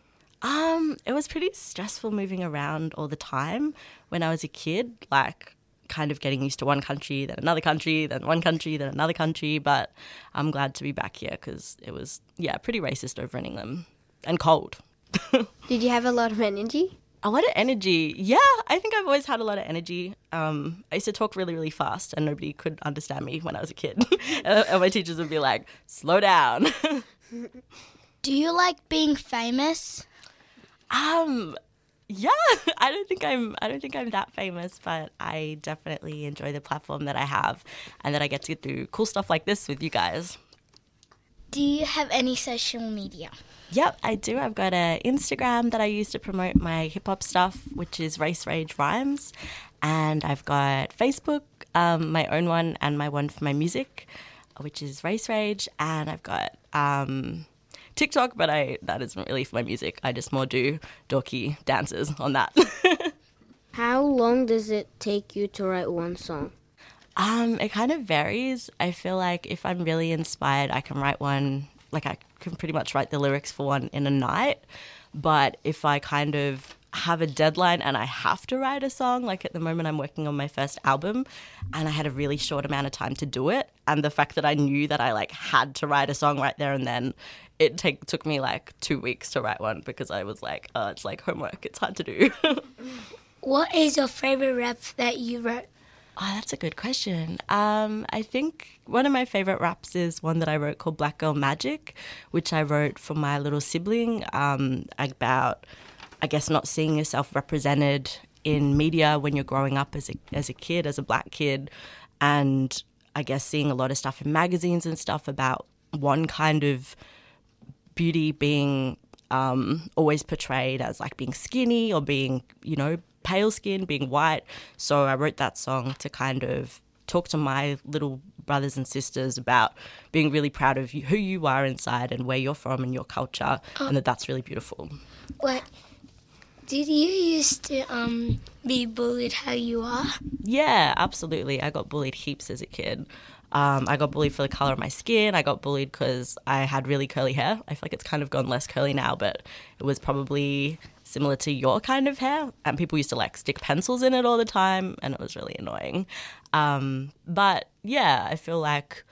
Um, it was pretty stressful moving around all the time when I was a kid. Like kind of getting used to one country, then another country, then one country, then another country. But I'm glad to be back here because it was, yeah, pretty racist over in England and cold. Did you have a lot of energy? A lot of energy. Yeah, I think I've always had a lot of energy. Um, I used to talk really, really fast and nobody could understand me when I was a kid. and my teachers would be like, slow down. Do you like being famous? Um, yeah, I don't think I'm I don't think I'm that famous, but I definitely enjoy the platform that I have and that I get to do cool stuff like this with you guys. Do you have any social media? Yep, I do. I've got an Instagram that I use to promote my hip hop stuff, which is Race Rage Rhymes, and I've got Facebook, um, my own one, and my one for my music, which is Race Rage, and I've got um, TikTok, but I that isn't really for my music. I just more do dorky dances on that. How long does it take you to write one song? Um, it kind of varies. I feel like if I'm really inspired, I can write one. Like I can pretty much write the lyrics for one in a night. But if I kind of have a deadline and I have to write a song. Like at the moment, I'm working on my first album and I had a really short amount of time to do it. And the fact that I knew that I like had to write a song right there and then, it take, took me like two weeks to write one because I was like, oh, it's like homework. It's hard to do. What is your favorite rap that you wrote? Oh, that's a good question. Um, I think one of my favorite raps is one that I wrote called Black Girl Magic, which I wrote for my little sibling um, about, I guess, not seeing yourself represented in media when you're growing up as a, as a kid, as a black kid, and I guess seeing a lot of stuff in magazines and stuff about one kind of beauty being um, always portrayed as like being skinny or being, you know, pale skin, being white. So I wrote that song to kind of talk to my little brothers and sisters about being really proud of who you are inside and where you're from and your culture, Oh. and that that's really beautiful. What did you used to um be bullied how you are? Yeah, absolutely. I got bullied heaps as a kid. Um, I got bullied for the color of my skin. I got bullied because I had really curly hair. I feel like it's kind of gone less curly now, but it was probably similar to your kind of hair. And people used to like stick pencils in it all the time, and it was really annoying. Um, but yeah, I feel like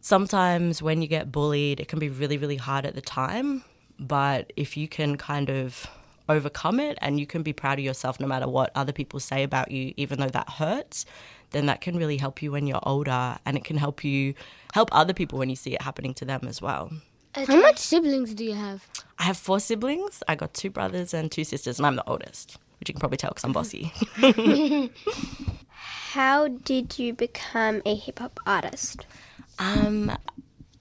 sometimes when you get bullied, it can be really, really hard at the time. But if you can kind of overcome it and you can be proud of yourself no matter what other people say about you, even though that hurts, then that can really help you when you're older and it can help you help other people when you see it happening to them as well. How much siblings do you have? I have four siblings. I got two brothers and two sisters, and I'm the oldest, which you can probably tell because I'm bossy. How did you become a hip hop artist? Um,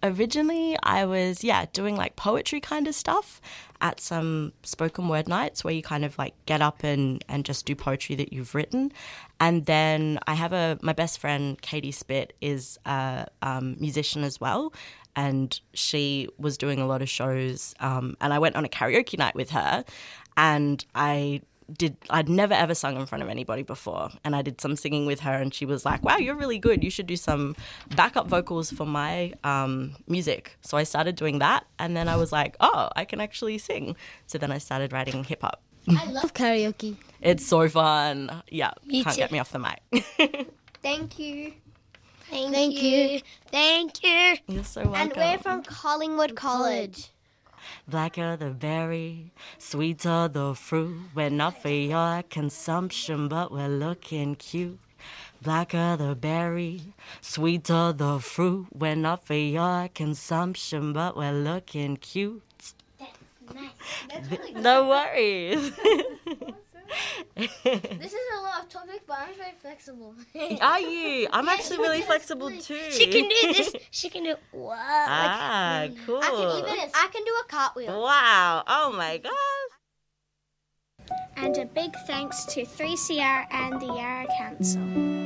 originally, I was yeah doing like poetry kind of stuff at some spoken word nights where you kind of like get up and and just do poetry that you've written, and then I have a my best friend Katie Spit is a um, musician as well. And she was doing a lot of shows, um, and I went on a karaoke night with her, and I did I'd never ever sung in front of anybody before and I did some singing with her and she was like wow you're really good you should do some backup vocals for my um, music so I started doing that and then I was like oh I can actually sing so then I started writing hip hop I love karaoke. it's so fun yeah Me can't too. get me off the mic Thank you. Thank, you. Thank you. you're so welcome. And we're from Collingwood College. Blacker the berry, sweeter the fruit. We're not for your consumption, but we're looking cute. Blacker the berry, sweeter the fruit. We're not for your consumption, but we're looking cute. No worries. this is a lot of topic, but I'm very flexible. Are you? I'm actually really flexible too. She can do this. She can do wow. Ah, cool. I can even. I can do a cartwheel. Wow. Oh my gosh. And a big thanks to 3CR and the Yarra Council.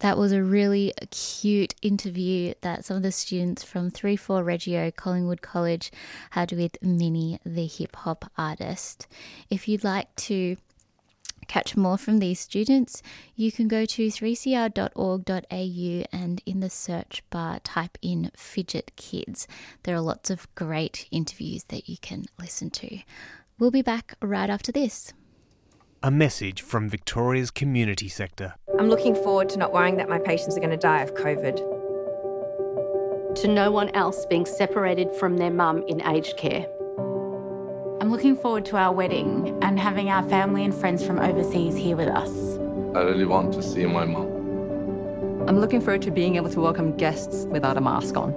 That was a really cute interview that some of the students from 3 4 Reggio Collingwood College had with Minnie, the hip hop artist. If you'd like to catch more from these students, you can go to 3cr.org.au and in the search bar type in Fidget Kids. There are lots of great interviews that you can listen to. We'll be back right after this. A message from Victoria's community sector. I'm looking forward to not worrying that my patients are going to die of COVID. To no one else being separated from their mum in aged care. I'm looking forward to our wedding and having our family and friends from overseas here with us. I really want to see my mum. I'm looking forward to being able to welcome guests without a mask on.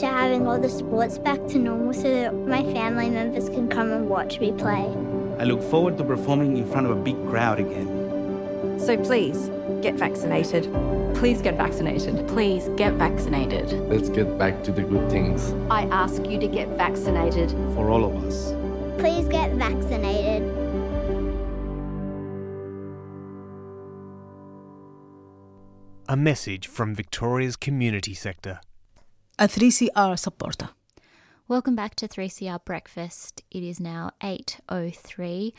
To having all the sports back to normal so that my family members can come and watch me play. I look forward to performing in front of a big crowd again. So please, get vaccinated. Please get vaccinated. Please get vaccinated. Let's get back to the good things I ask you to get vaccinated. For all of us. Please get vaccinated. A message from Victoria's community sector. A 3CR supporter. Welcome back to 3CR Breakfast. It is now 8.03.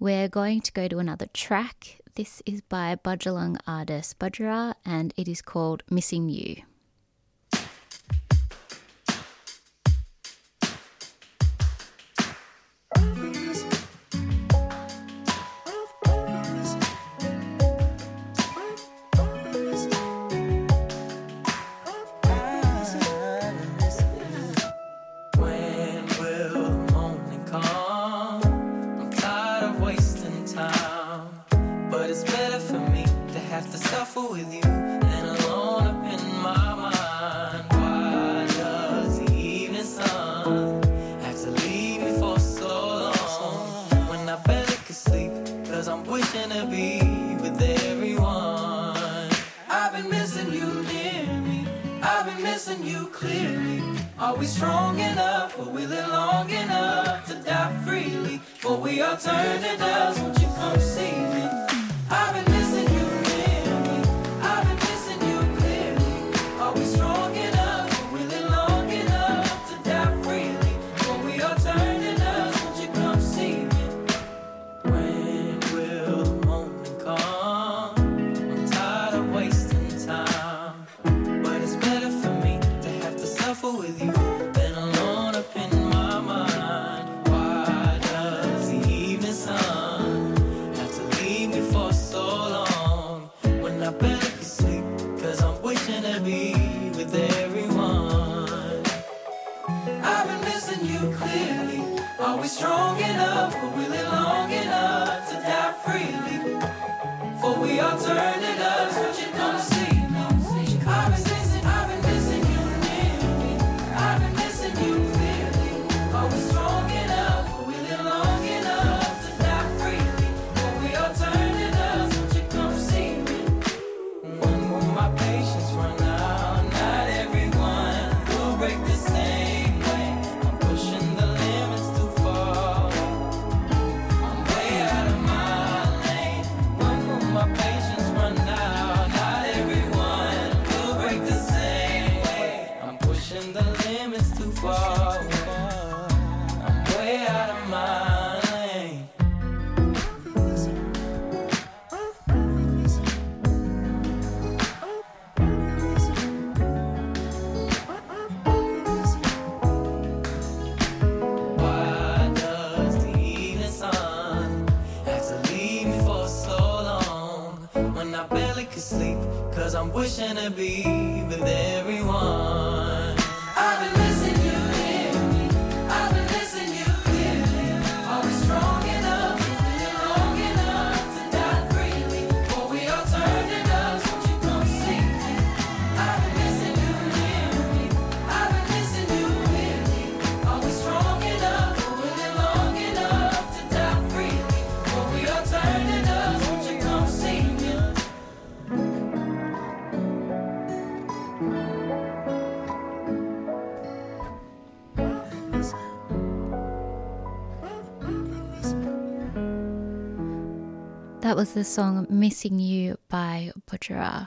We're going to go to another track. This is by Bundjalung artist Budjerah and it is called Missing You. Suffer with you than alone up in my mind. Why does the evening sun have to leave me for so long? When I barely could sleep, cause I'm wishing to be with everyone. I've been missing you near me. I've been missing you clearly. Are we strong enough will it long enough to die freely? For we all turn to dust, turn to dust, I'm wishing to be with everyone. Was the song Missing You by Budjerah.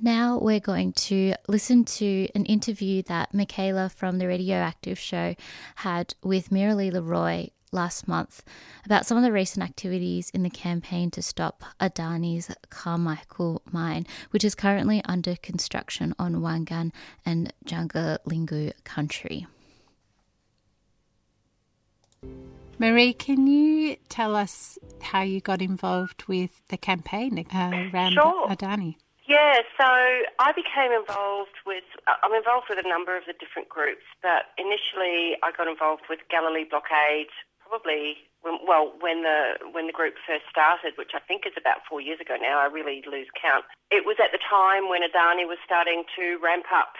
Now we're going to listen to an interview that Michaela from the Radioactive Show had with Miralee Leroy last month about some of the recent activities in the campaign to stop Adani's Carmichael mine, which is currently under construction on Wangan and Jagalingou country. Marie, can you tell us how you got involved with the campaign uh, around Sure. Adani? Yeah, so I became involved with, uh, I'm involved with a number of the different groups, but initially I got involved with Galilee Blockade, probably, when, well, when the, when the group first started, which I think is about four years ago now, I really lose count. It was at the time when Adani was starting to ramp up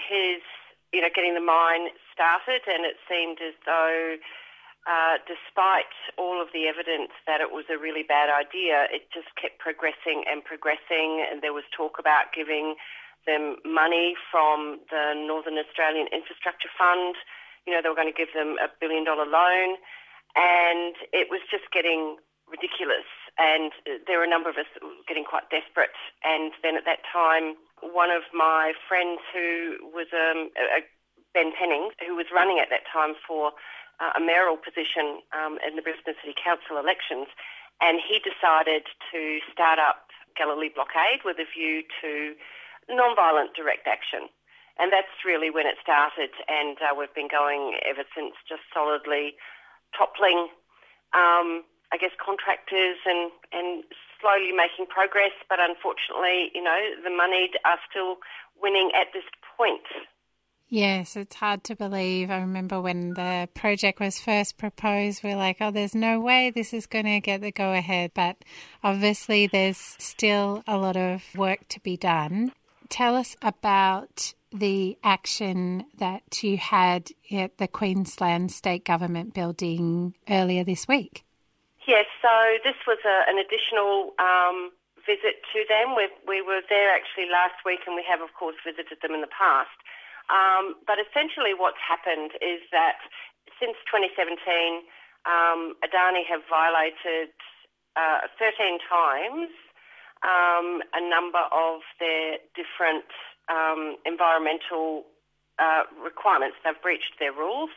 his, you know, getting the mine started, and it seemed as though uh, despite all of the evidence that it was a really bad idea, it just kept progressing and progressing. And there was talk about giving them money from the Northern Australian Infrastructure Fund. You know, they were going to give them a billion dollar loan. And it was just getting ridiculous. And there were a number of us getting quite desperate. And then at that time, one of my friends who was um, a, a Ben Pennings, who was running at that time for uh, a mayoral position um, in the Brisbane City Council elections, and he decided to start up Galilee Blockade with a view to non-violent direct action. And that's really when it started, and uh, we've been going ever since, just solidly toppling, um, I guess, contractors and, and slowly making progress. But unfortunately, you know, the money are still winning at this point. Yes, it's hard to believe. I remember when the project was first proposed, we are like, oh, there's no way this is going to get the go ahead. But obviously, there's still a lot of work to be done. Tell us about the action that you had at the Queensland State Government building earlier this week. Yes, so this was a, an additional um, visit to them. we we were there actually last week, and we have, of course, visited them in the past. Um, but essentially, what's happened is that since 2017, um, Adani have violated uh, 13 times um, a number of their different um, environmental uh, requirements. They've breached their rules.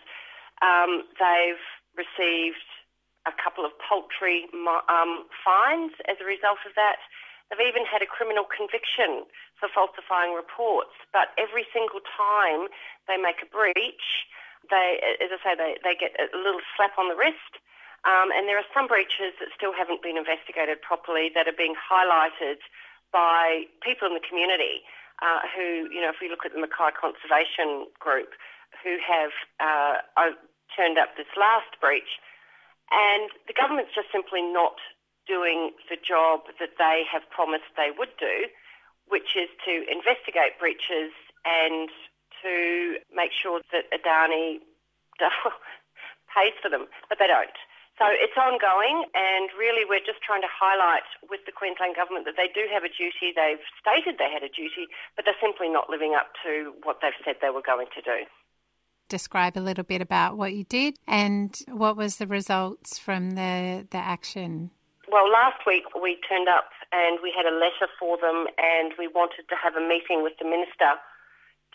Um, they've received a couple of paltry um, fines as a result of that. They've even had a criminal conviction for falsifying reports. But every single time they make a breach, they, as I say, they, they get a little slap on the wrist. Um, and there are some breaches that still haven't been investigated properly that are being highlighted by people in the community uh, who, you know, if we look at the Mackay Conservation Group, who have uh, turned up this last breach. And the government's just simply not doing the job that they have promised they would do, which is to investigate breaches and to make sure that Adani pays for them, but they don't. So it's ongoing, and really we're just trying to highlight with the Queensland Government that they do have a duty. They've stated they had a duty, but they're simply not living up to what they've said they were going to do. Describe a little bit about what you did and what was the results from the, the action well, last week we turned up and we had a letter for them, and we wanted to have a meeting with the minister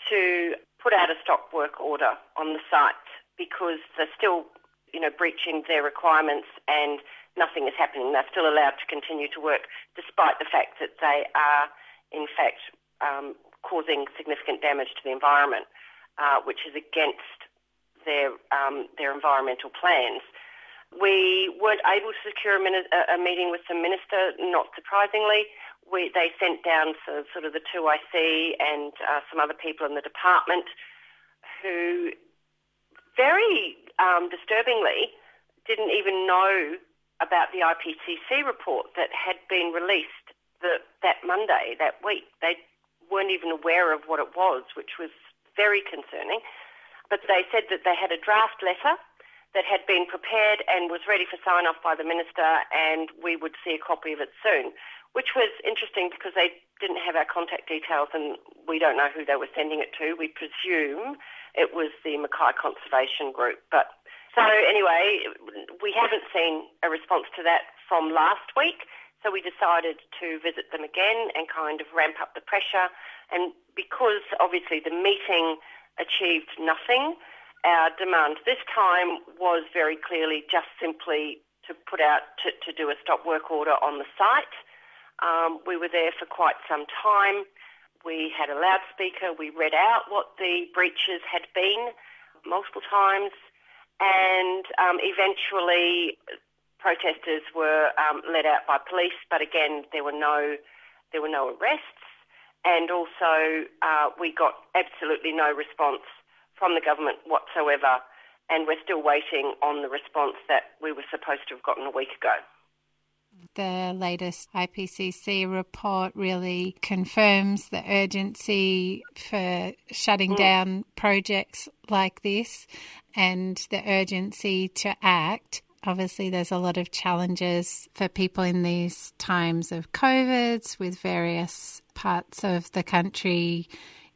to put out a stop work order on the site because they're still, you know, breaching their requirements and nothing is happening. They're still allowed to continue to work despite the fact that they are, in fact, um, causing significant damage to the environment, uh, which is against their um, their environmental plans. We weren't able to secure a, a meeting with the minister, not surprisingly. we, they sent down so, sort of the 2IC and uh, some other people in the department who very um, disturbingly didn't even know about the IPCC report that had been released the, that Monday, that week. They weren't even aware of what it was, which was very concerning. But they said that they had a draft letter that had been prepared and was ready for sign off by the minister, and we would see a copy of it soon, which was interesting because they didn't have our contact details and we don't know who they were sending it to. We presume it was the Mackay Conservation Group. But so anyway, we haven't seen a response to that from last week. So we decided to visit them again and kind of ramp up the pressure. And because obviously the meeting achieved nothing, our demand this time was very clearly just simply to put out to, to do a stop work order on the site. Um, we were there for quite some time. We had a loudspeaker. We read out what the breaches had been multiple times, and um, eventually protesters were um, let out by police. But again, there were no there were no arrests, and also uh, we got absolutely no response from the government whatsoever, and we're still waiting on the response that we were supposed to have gotten a week ago. The latest IPCC report really confirms the urgency for shutting Mm. down projects like this and the urgency to act. Obviously, there's a lot of challenges for people in these times of COVIDs with various parts of the country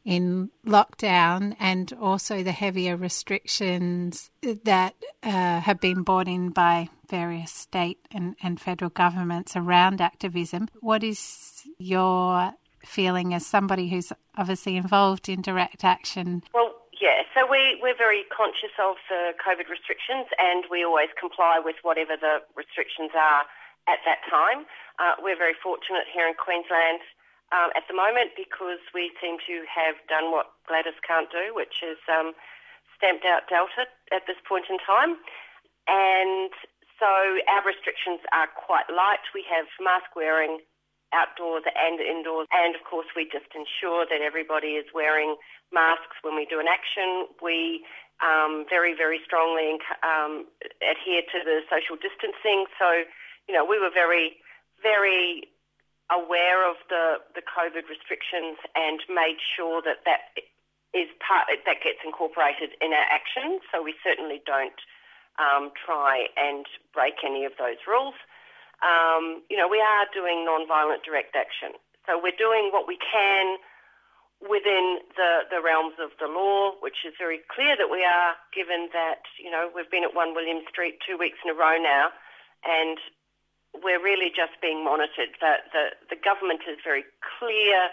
in lockdown and also the heavier restrictions that uh, have been brought in by various state and, and federal governments around activism. What is your feeling as somebody who's obviously involved in direct action? Well, yeah, so we, we're very conscious of the COVID restrictions and we always comply with whatever the restrictions are at that time. Uh, we're very fortunate here in Queensland um, at the moment because we seem to have done what Gladys can't do, which is um, stamped out Delta at this point in time. And so our restrictions are quite light. We have mask wearing outdoors and indoors. And of course, we just ensure that everybody is wearing masks when we do an action. We um, very, very strongly um, adhere to the social distancing. So, you know, we were very, very aware of the, the COVID restrictions and made sure that that is part that gets incorporated in our actions. So we certainly don't um, try and break any of those rules. Um, you know, we are doing non-violent direct action. So we're doing what we can within the, the realms of the law, which is very clear that we are, given that, you know, we've been at 1 William Street two weeks in a row now, and we're really just being monitored. The, the, the government is very clear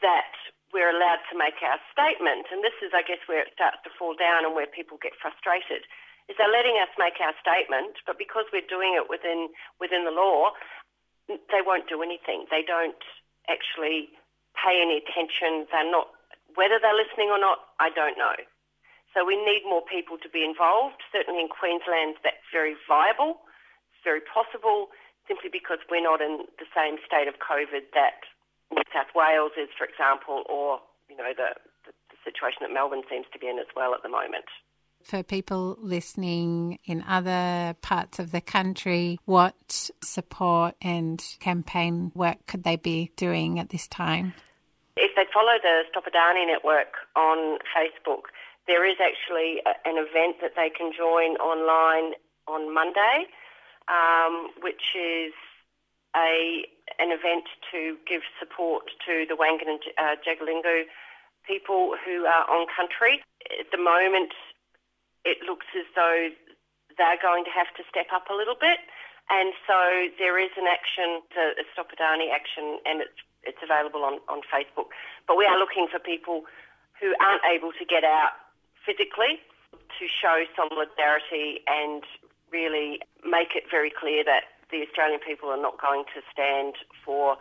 that we're allowed to make our statement, and this is, I guess, where it starts to fall down and where people get frustrated, is they're letting us make our statement, but because we're doing it within within the law, they won't do anything. They don't actually pay any attention. They're not whether they're listening or not. I don't know. So we need more people to be involved. Certainly in Queensland, that's very viable. Very possible, simply because we're not in the same state of COVID that New South Wales is, for example, or you know the, the, the situation that Melbourne seems to be in as well at the moment. For people listening in other parts of the country, what support and campaign work could they be doing at this time? If they follow the Stop Adani network on Facebook, there is actually a, an event that they can join online on Monday, um, which is a an event to give support to the Wangan and uh, Jagalingou people who are on country. At the moment, it looks as though they're going to have to step up a little bit. And so there is an action, the Stop Adani action, and it's it's available on, on Facebook. But we are looking for people who aren't able to get out physically to show solidarity and really make it very clear that the Australian people are not going to stand for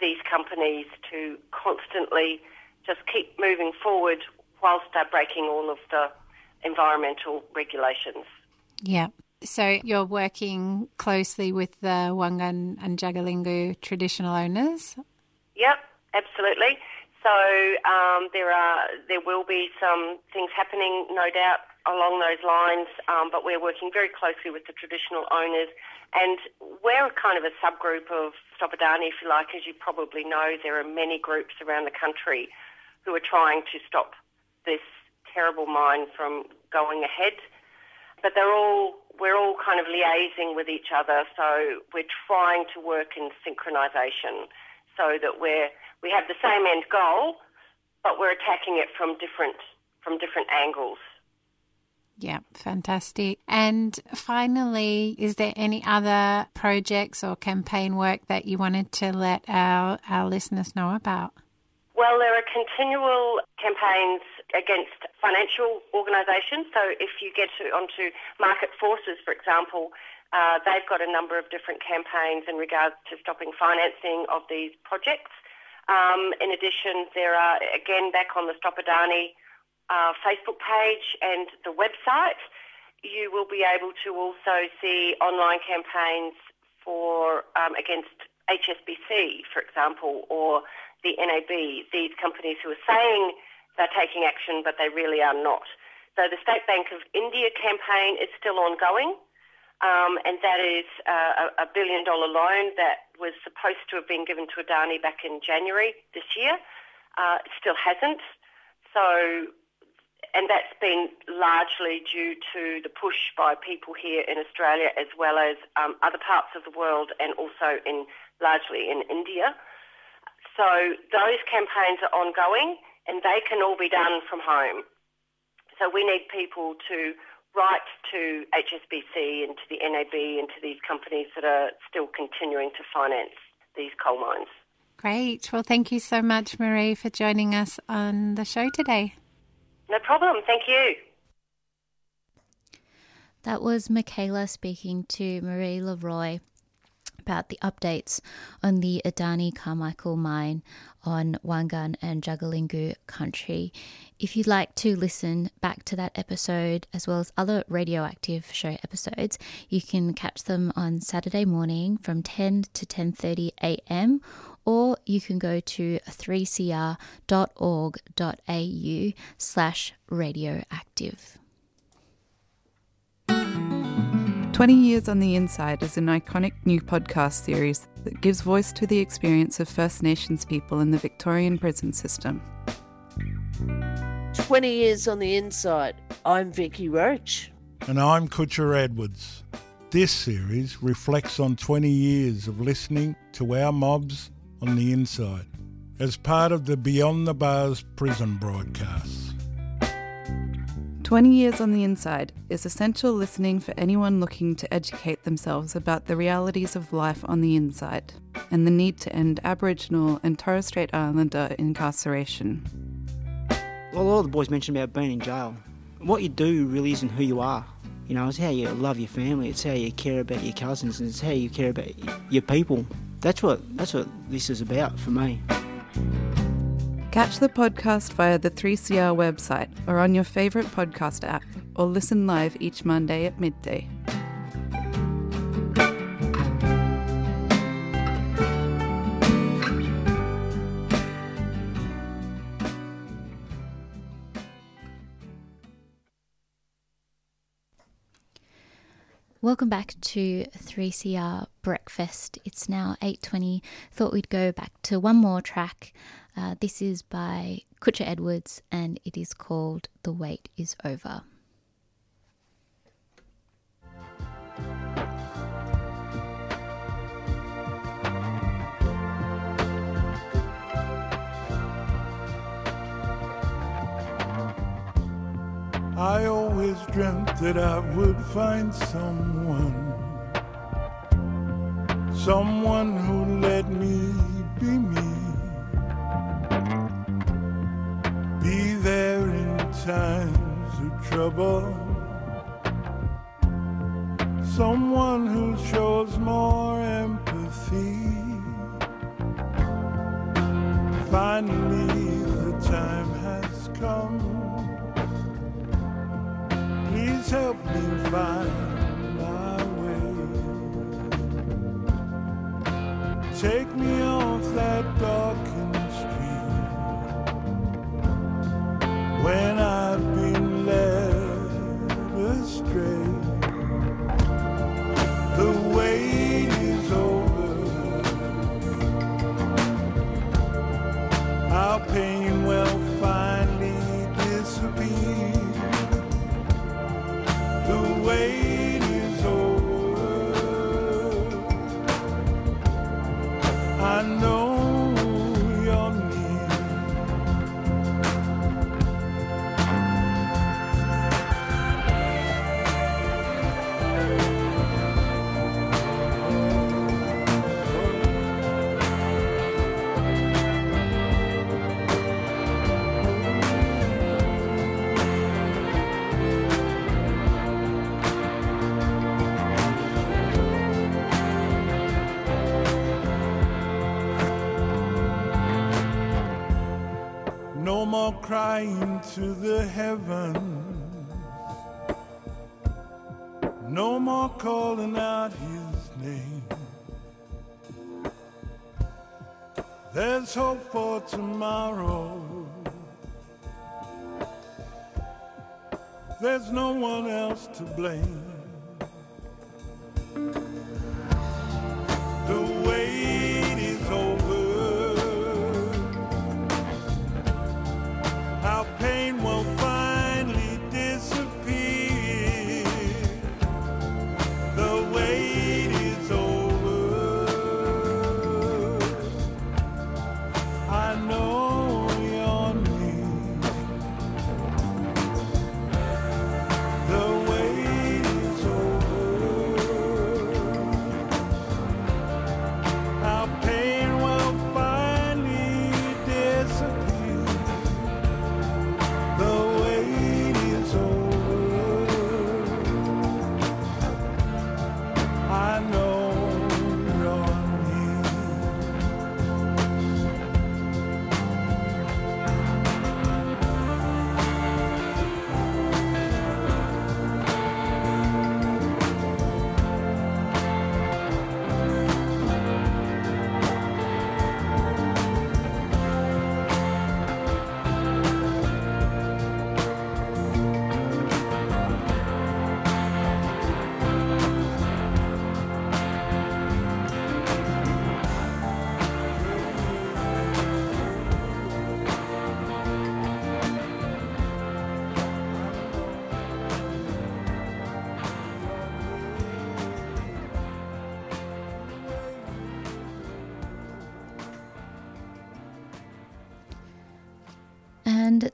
these companies to constantly just keep moving forward whilst they're breaking all of the environmental regulations. Yeah. So you're working closely with the Wangan and Jagalingou traditional owners? Yep, absolutely. So um, there are there will be some things happening, no doubt, along those lines. Um, but we're working very closely with the traditional owners, and we're kind of a subgroup of Stop Adani, if you like. As you probably know, there are many groups around the country who are trying to stop this terrible mine from going ahead. But they're all we're all kind of liaising with each other, so we're trying to work in synchronisation so that we're we have the same end goal, but we're attacking it from different from different angles. Yeah, fantastic. And finally, is there any other projects or campaign work that you wanted to let our, our listeners know about? Well, there are continual campaigns against financial organisations. So if you get to, onto Market Forces, for example, uh, they've got a number of different campaigns in regards to stopping financing of these projects. Um, in addition, there are, again, back on the Stop Adani uh, Facebook page and the website, you will be able to also see online campaigns for um, against HSBC, for example, or the NAB, these companies who are saying they're taking action, but they really are not. So the State Bank of India campaign is still ongoing. Um, and that is uh, a billion dollar loan that was supposed to have been given to Adani back in January this year. Uh, it still hasn't. So, and that's been largely due to the push by people here in Australia as well as um, other parts of the world and also in largely in India. So those campaigns are ongoing and they can all be done from home. So we need people to write to HSBC and to the NAB and to these companies that are still continuing to finance these coal mines. Great. Well, thank you so much, Marie, for joining us on the show today. No problem. Thank you. That was Michaela speaking to Marie Leroy about the updates on the Adani Carmichael mine on Wangan and Jagalingou country. If you'd like to listen back to that episode as well as other radioactive show episodes, you can catch them on Saturday morning from 10 to 10:30 a.m. or you can go to 3cr.org.au slash radioactive. 20 Years on the Inside is an iconic new podcast series that gives voice to the experience of First Nations people in the Victorian prison system. 20 Years on the Inside. I'm Vicky Roach. And I'm Kutcha Edwards. This series reflects on 20 years of listening to our mobs on the inside as part of the Beyond the Bars prison broadcasts. 20 Years on the Inside is essential listening for anyone looking to educate themselves about the realities of life on the inside and the need to end Aboriginal and Torres Strait Islander incarceration. Well, a lot of the boys mentioned about being in jail. What you do really isn't who you are. You know, it's how you love your family, it's how you care about your cousins, and it's how you care about your people. That's what that's what this is about for me. Catch the podcast via the 3CR website or on your favourite podcast app, or listen live each Monday at midday. Welcome back to 3CR Breakfast. It's now 8:20. Thought we'd go back to one more track. Uh, this is by Kutcha Edwards and it is called The Wait is Over. I always dreamt that I would find someone, someone who let me be me, be there in times of trouble, someone who shows more empathy. Finally, the time has come. Please help me find my way. Take me off that dog. Tomorrow. There's no one else to blame.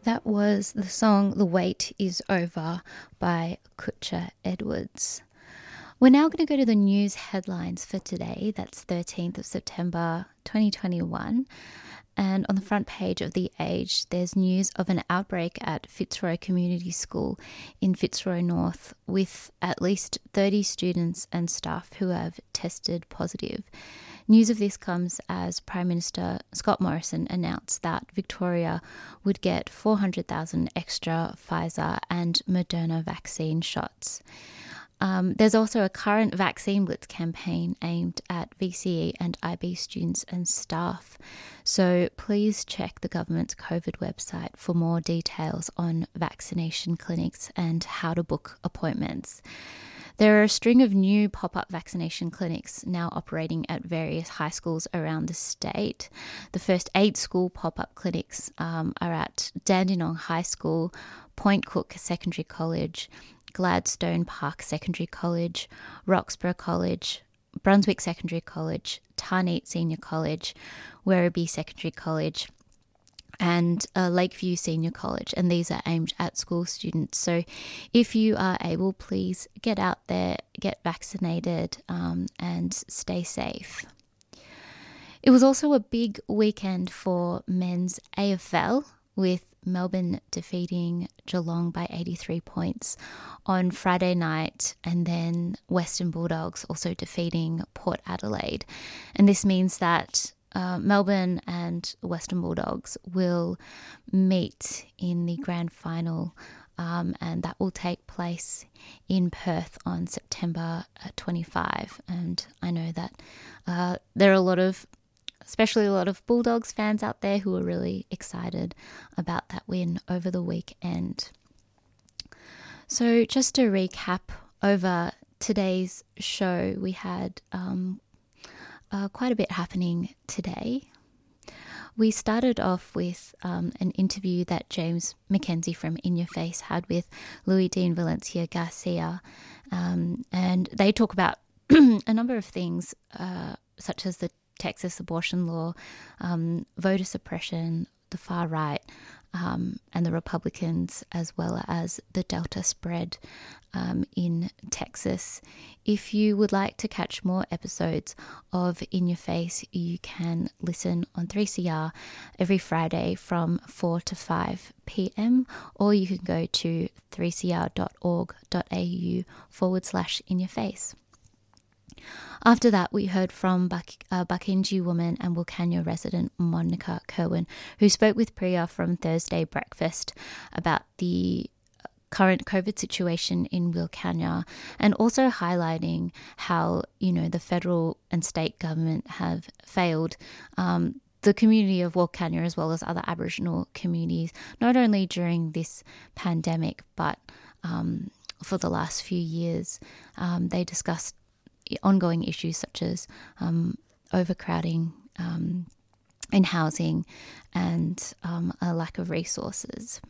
That was the song The Wait Is Over by Kutcha Edwards. We're now going to go to the news headlines for today. That's 13th of September 2021. And on the front page of The Age, there's news of an outbreak at Fitzroy Community School in Fitzroy North with at least 30 students and staff who have tested positive. News of this comes as Prime Minister Scott Morrison announced that Victoria would get 400,000 extra Pfizer and Moderna vaccine shots. Um, there's also a current vaccine blitz campaign aimed at VCE and IB students and staff. So please check the government's COVID website for more details on vaccination clinics and how to book appointments. There are a string of new pop up vaccination clinics now operating at various high schools around the state. The first eight school pop up clinics um, are at Dandenong High School, Point Cook Secondary College, Gladstone Park Secondary College, Roxburgh College, Brunswick Secondary College, Tarneit Senior College, Werribee Secondary College, and uh, Lakeview Senior College, and these are aimed at school students. So, if you are able, please get out there, get vaccinated, um, and stay safe. It was also a big weekend for men's AFL with Melbourne defeating Geelong by 83 points on Friday night, and then Western Bulldogs also defeating Port Adelaide. And this means that uh, Melbourne and Western Bulldogs will meet in the grand final, um, and that will take place in Perth on September uh, 25. And I know that uh, there are a lot of especially a lot of Bulldogs fans out there who are really excited about that win over the weekend. So, just to recap over today's show, we had um, uh, quite a bit happening today. We started off with um, an interview that James McKenzie from In Your Face had with Louis Dean Valencia Garcia, um, and they talk about a number of things, uh, such as the Texas abortion law, um, voter suppression, the far right, um, and the Republicans, as well as the Delta spread um, in Texas. If you would like to catch more episodes of In Your Face, you can listen on 3CR every Friday from 4 to 5 p.m., or you can go to 3cr.org.au forward slash In Your Face. After that, we heard from Bak- uh, Barkindji woman and Wilcannia resident Monica Kerwin, who spoke with Priya from Thursday Breakfast about the current COVID situation in Wilcannia and also highlighting how, you know, the federal and state government have failed um, the community of Wilcannia as well as other Aboriginal communities, not only during this pandemic, but um, for the last few years. Um, they discussed ongoing issues such as um, overcrowding um, in housing and um, a lack of resources.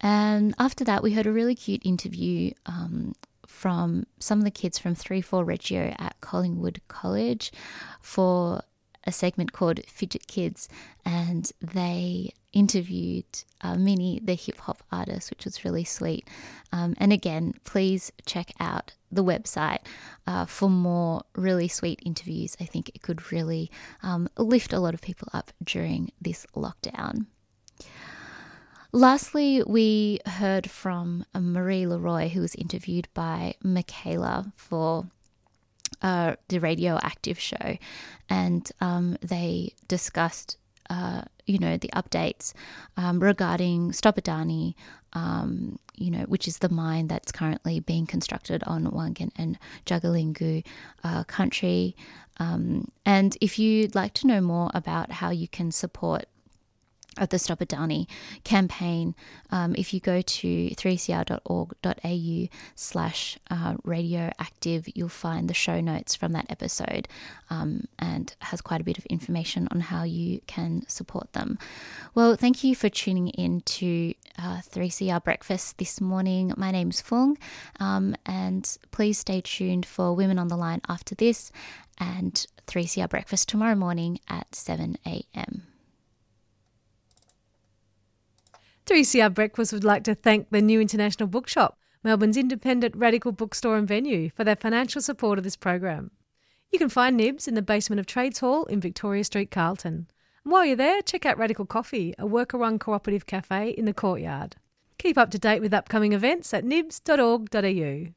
And after that, we heard a really cute interview um, from some of the kids from 3 4 Reggio at Collingwood College for a segment called Fidget Kids, and they interviewed uh, Minnie, the hip hop artist, which was really sweet. Um, and again, please check out the website uh, for more really sweet interviews. I think it could really um, lift a lot of people up during this lockdown. Lastly, we heard from Marie Leroy, who was interviewed by Michaela for uh, the radioactive show, and um, they discussed, uh, you know, the updates um, regarding Stop Adani, um, you know, which is the mine that's currently being constructed on Wangan and Jagalingou uh, country. Um, and if you'd like to know more about how you can support of the Stop Adani campaign, um, if you go to 3cr.org.au slash uh, radioactive, you'll find the show notes from that episode um, and has quite a bit of information on how you can support them. Well, thank you for tuning in to uh, 3CR Breakfast this morning. My name's Fung, um, and please stay tuned for Women on the Line after this and 3CR Breakfast tomorrow morning at 7 a.m. 3CR Breakfast would like to thank the New International Bookshop, Melbourne's independent radical bookstore and venue, for their financial support of this program. You can find Nibs in the basement of Trades Hall in Victoria Street, Carlton. And while you're there, check out Radical Coffee, a worker run cooperative cafe in the courtyard. Keep up to date with upcoming events at nibs.org.au.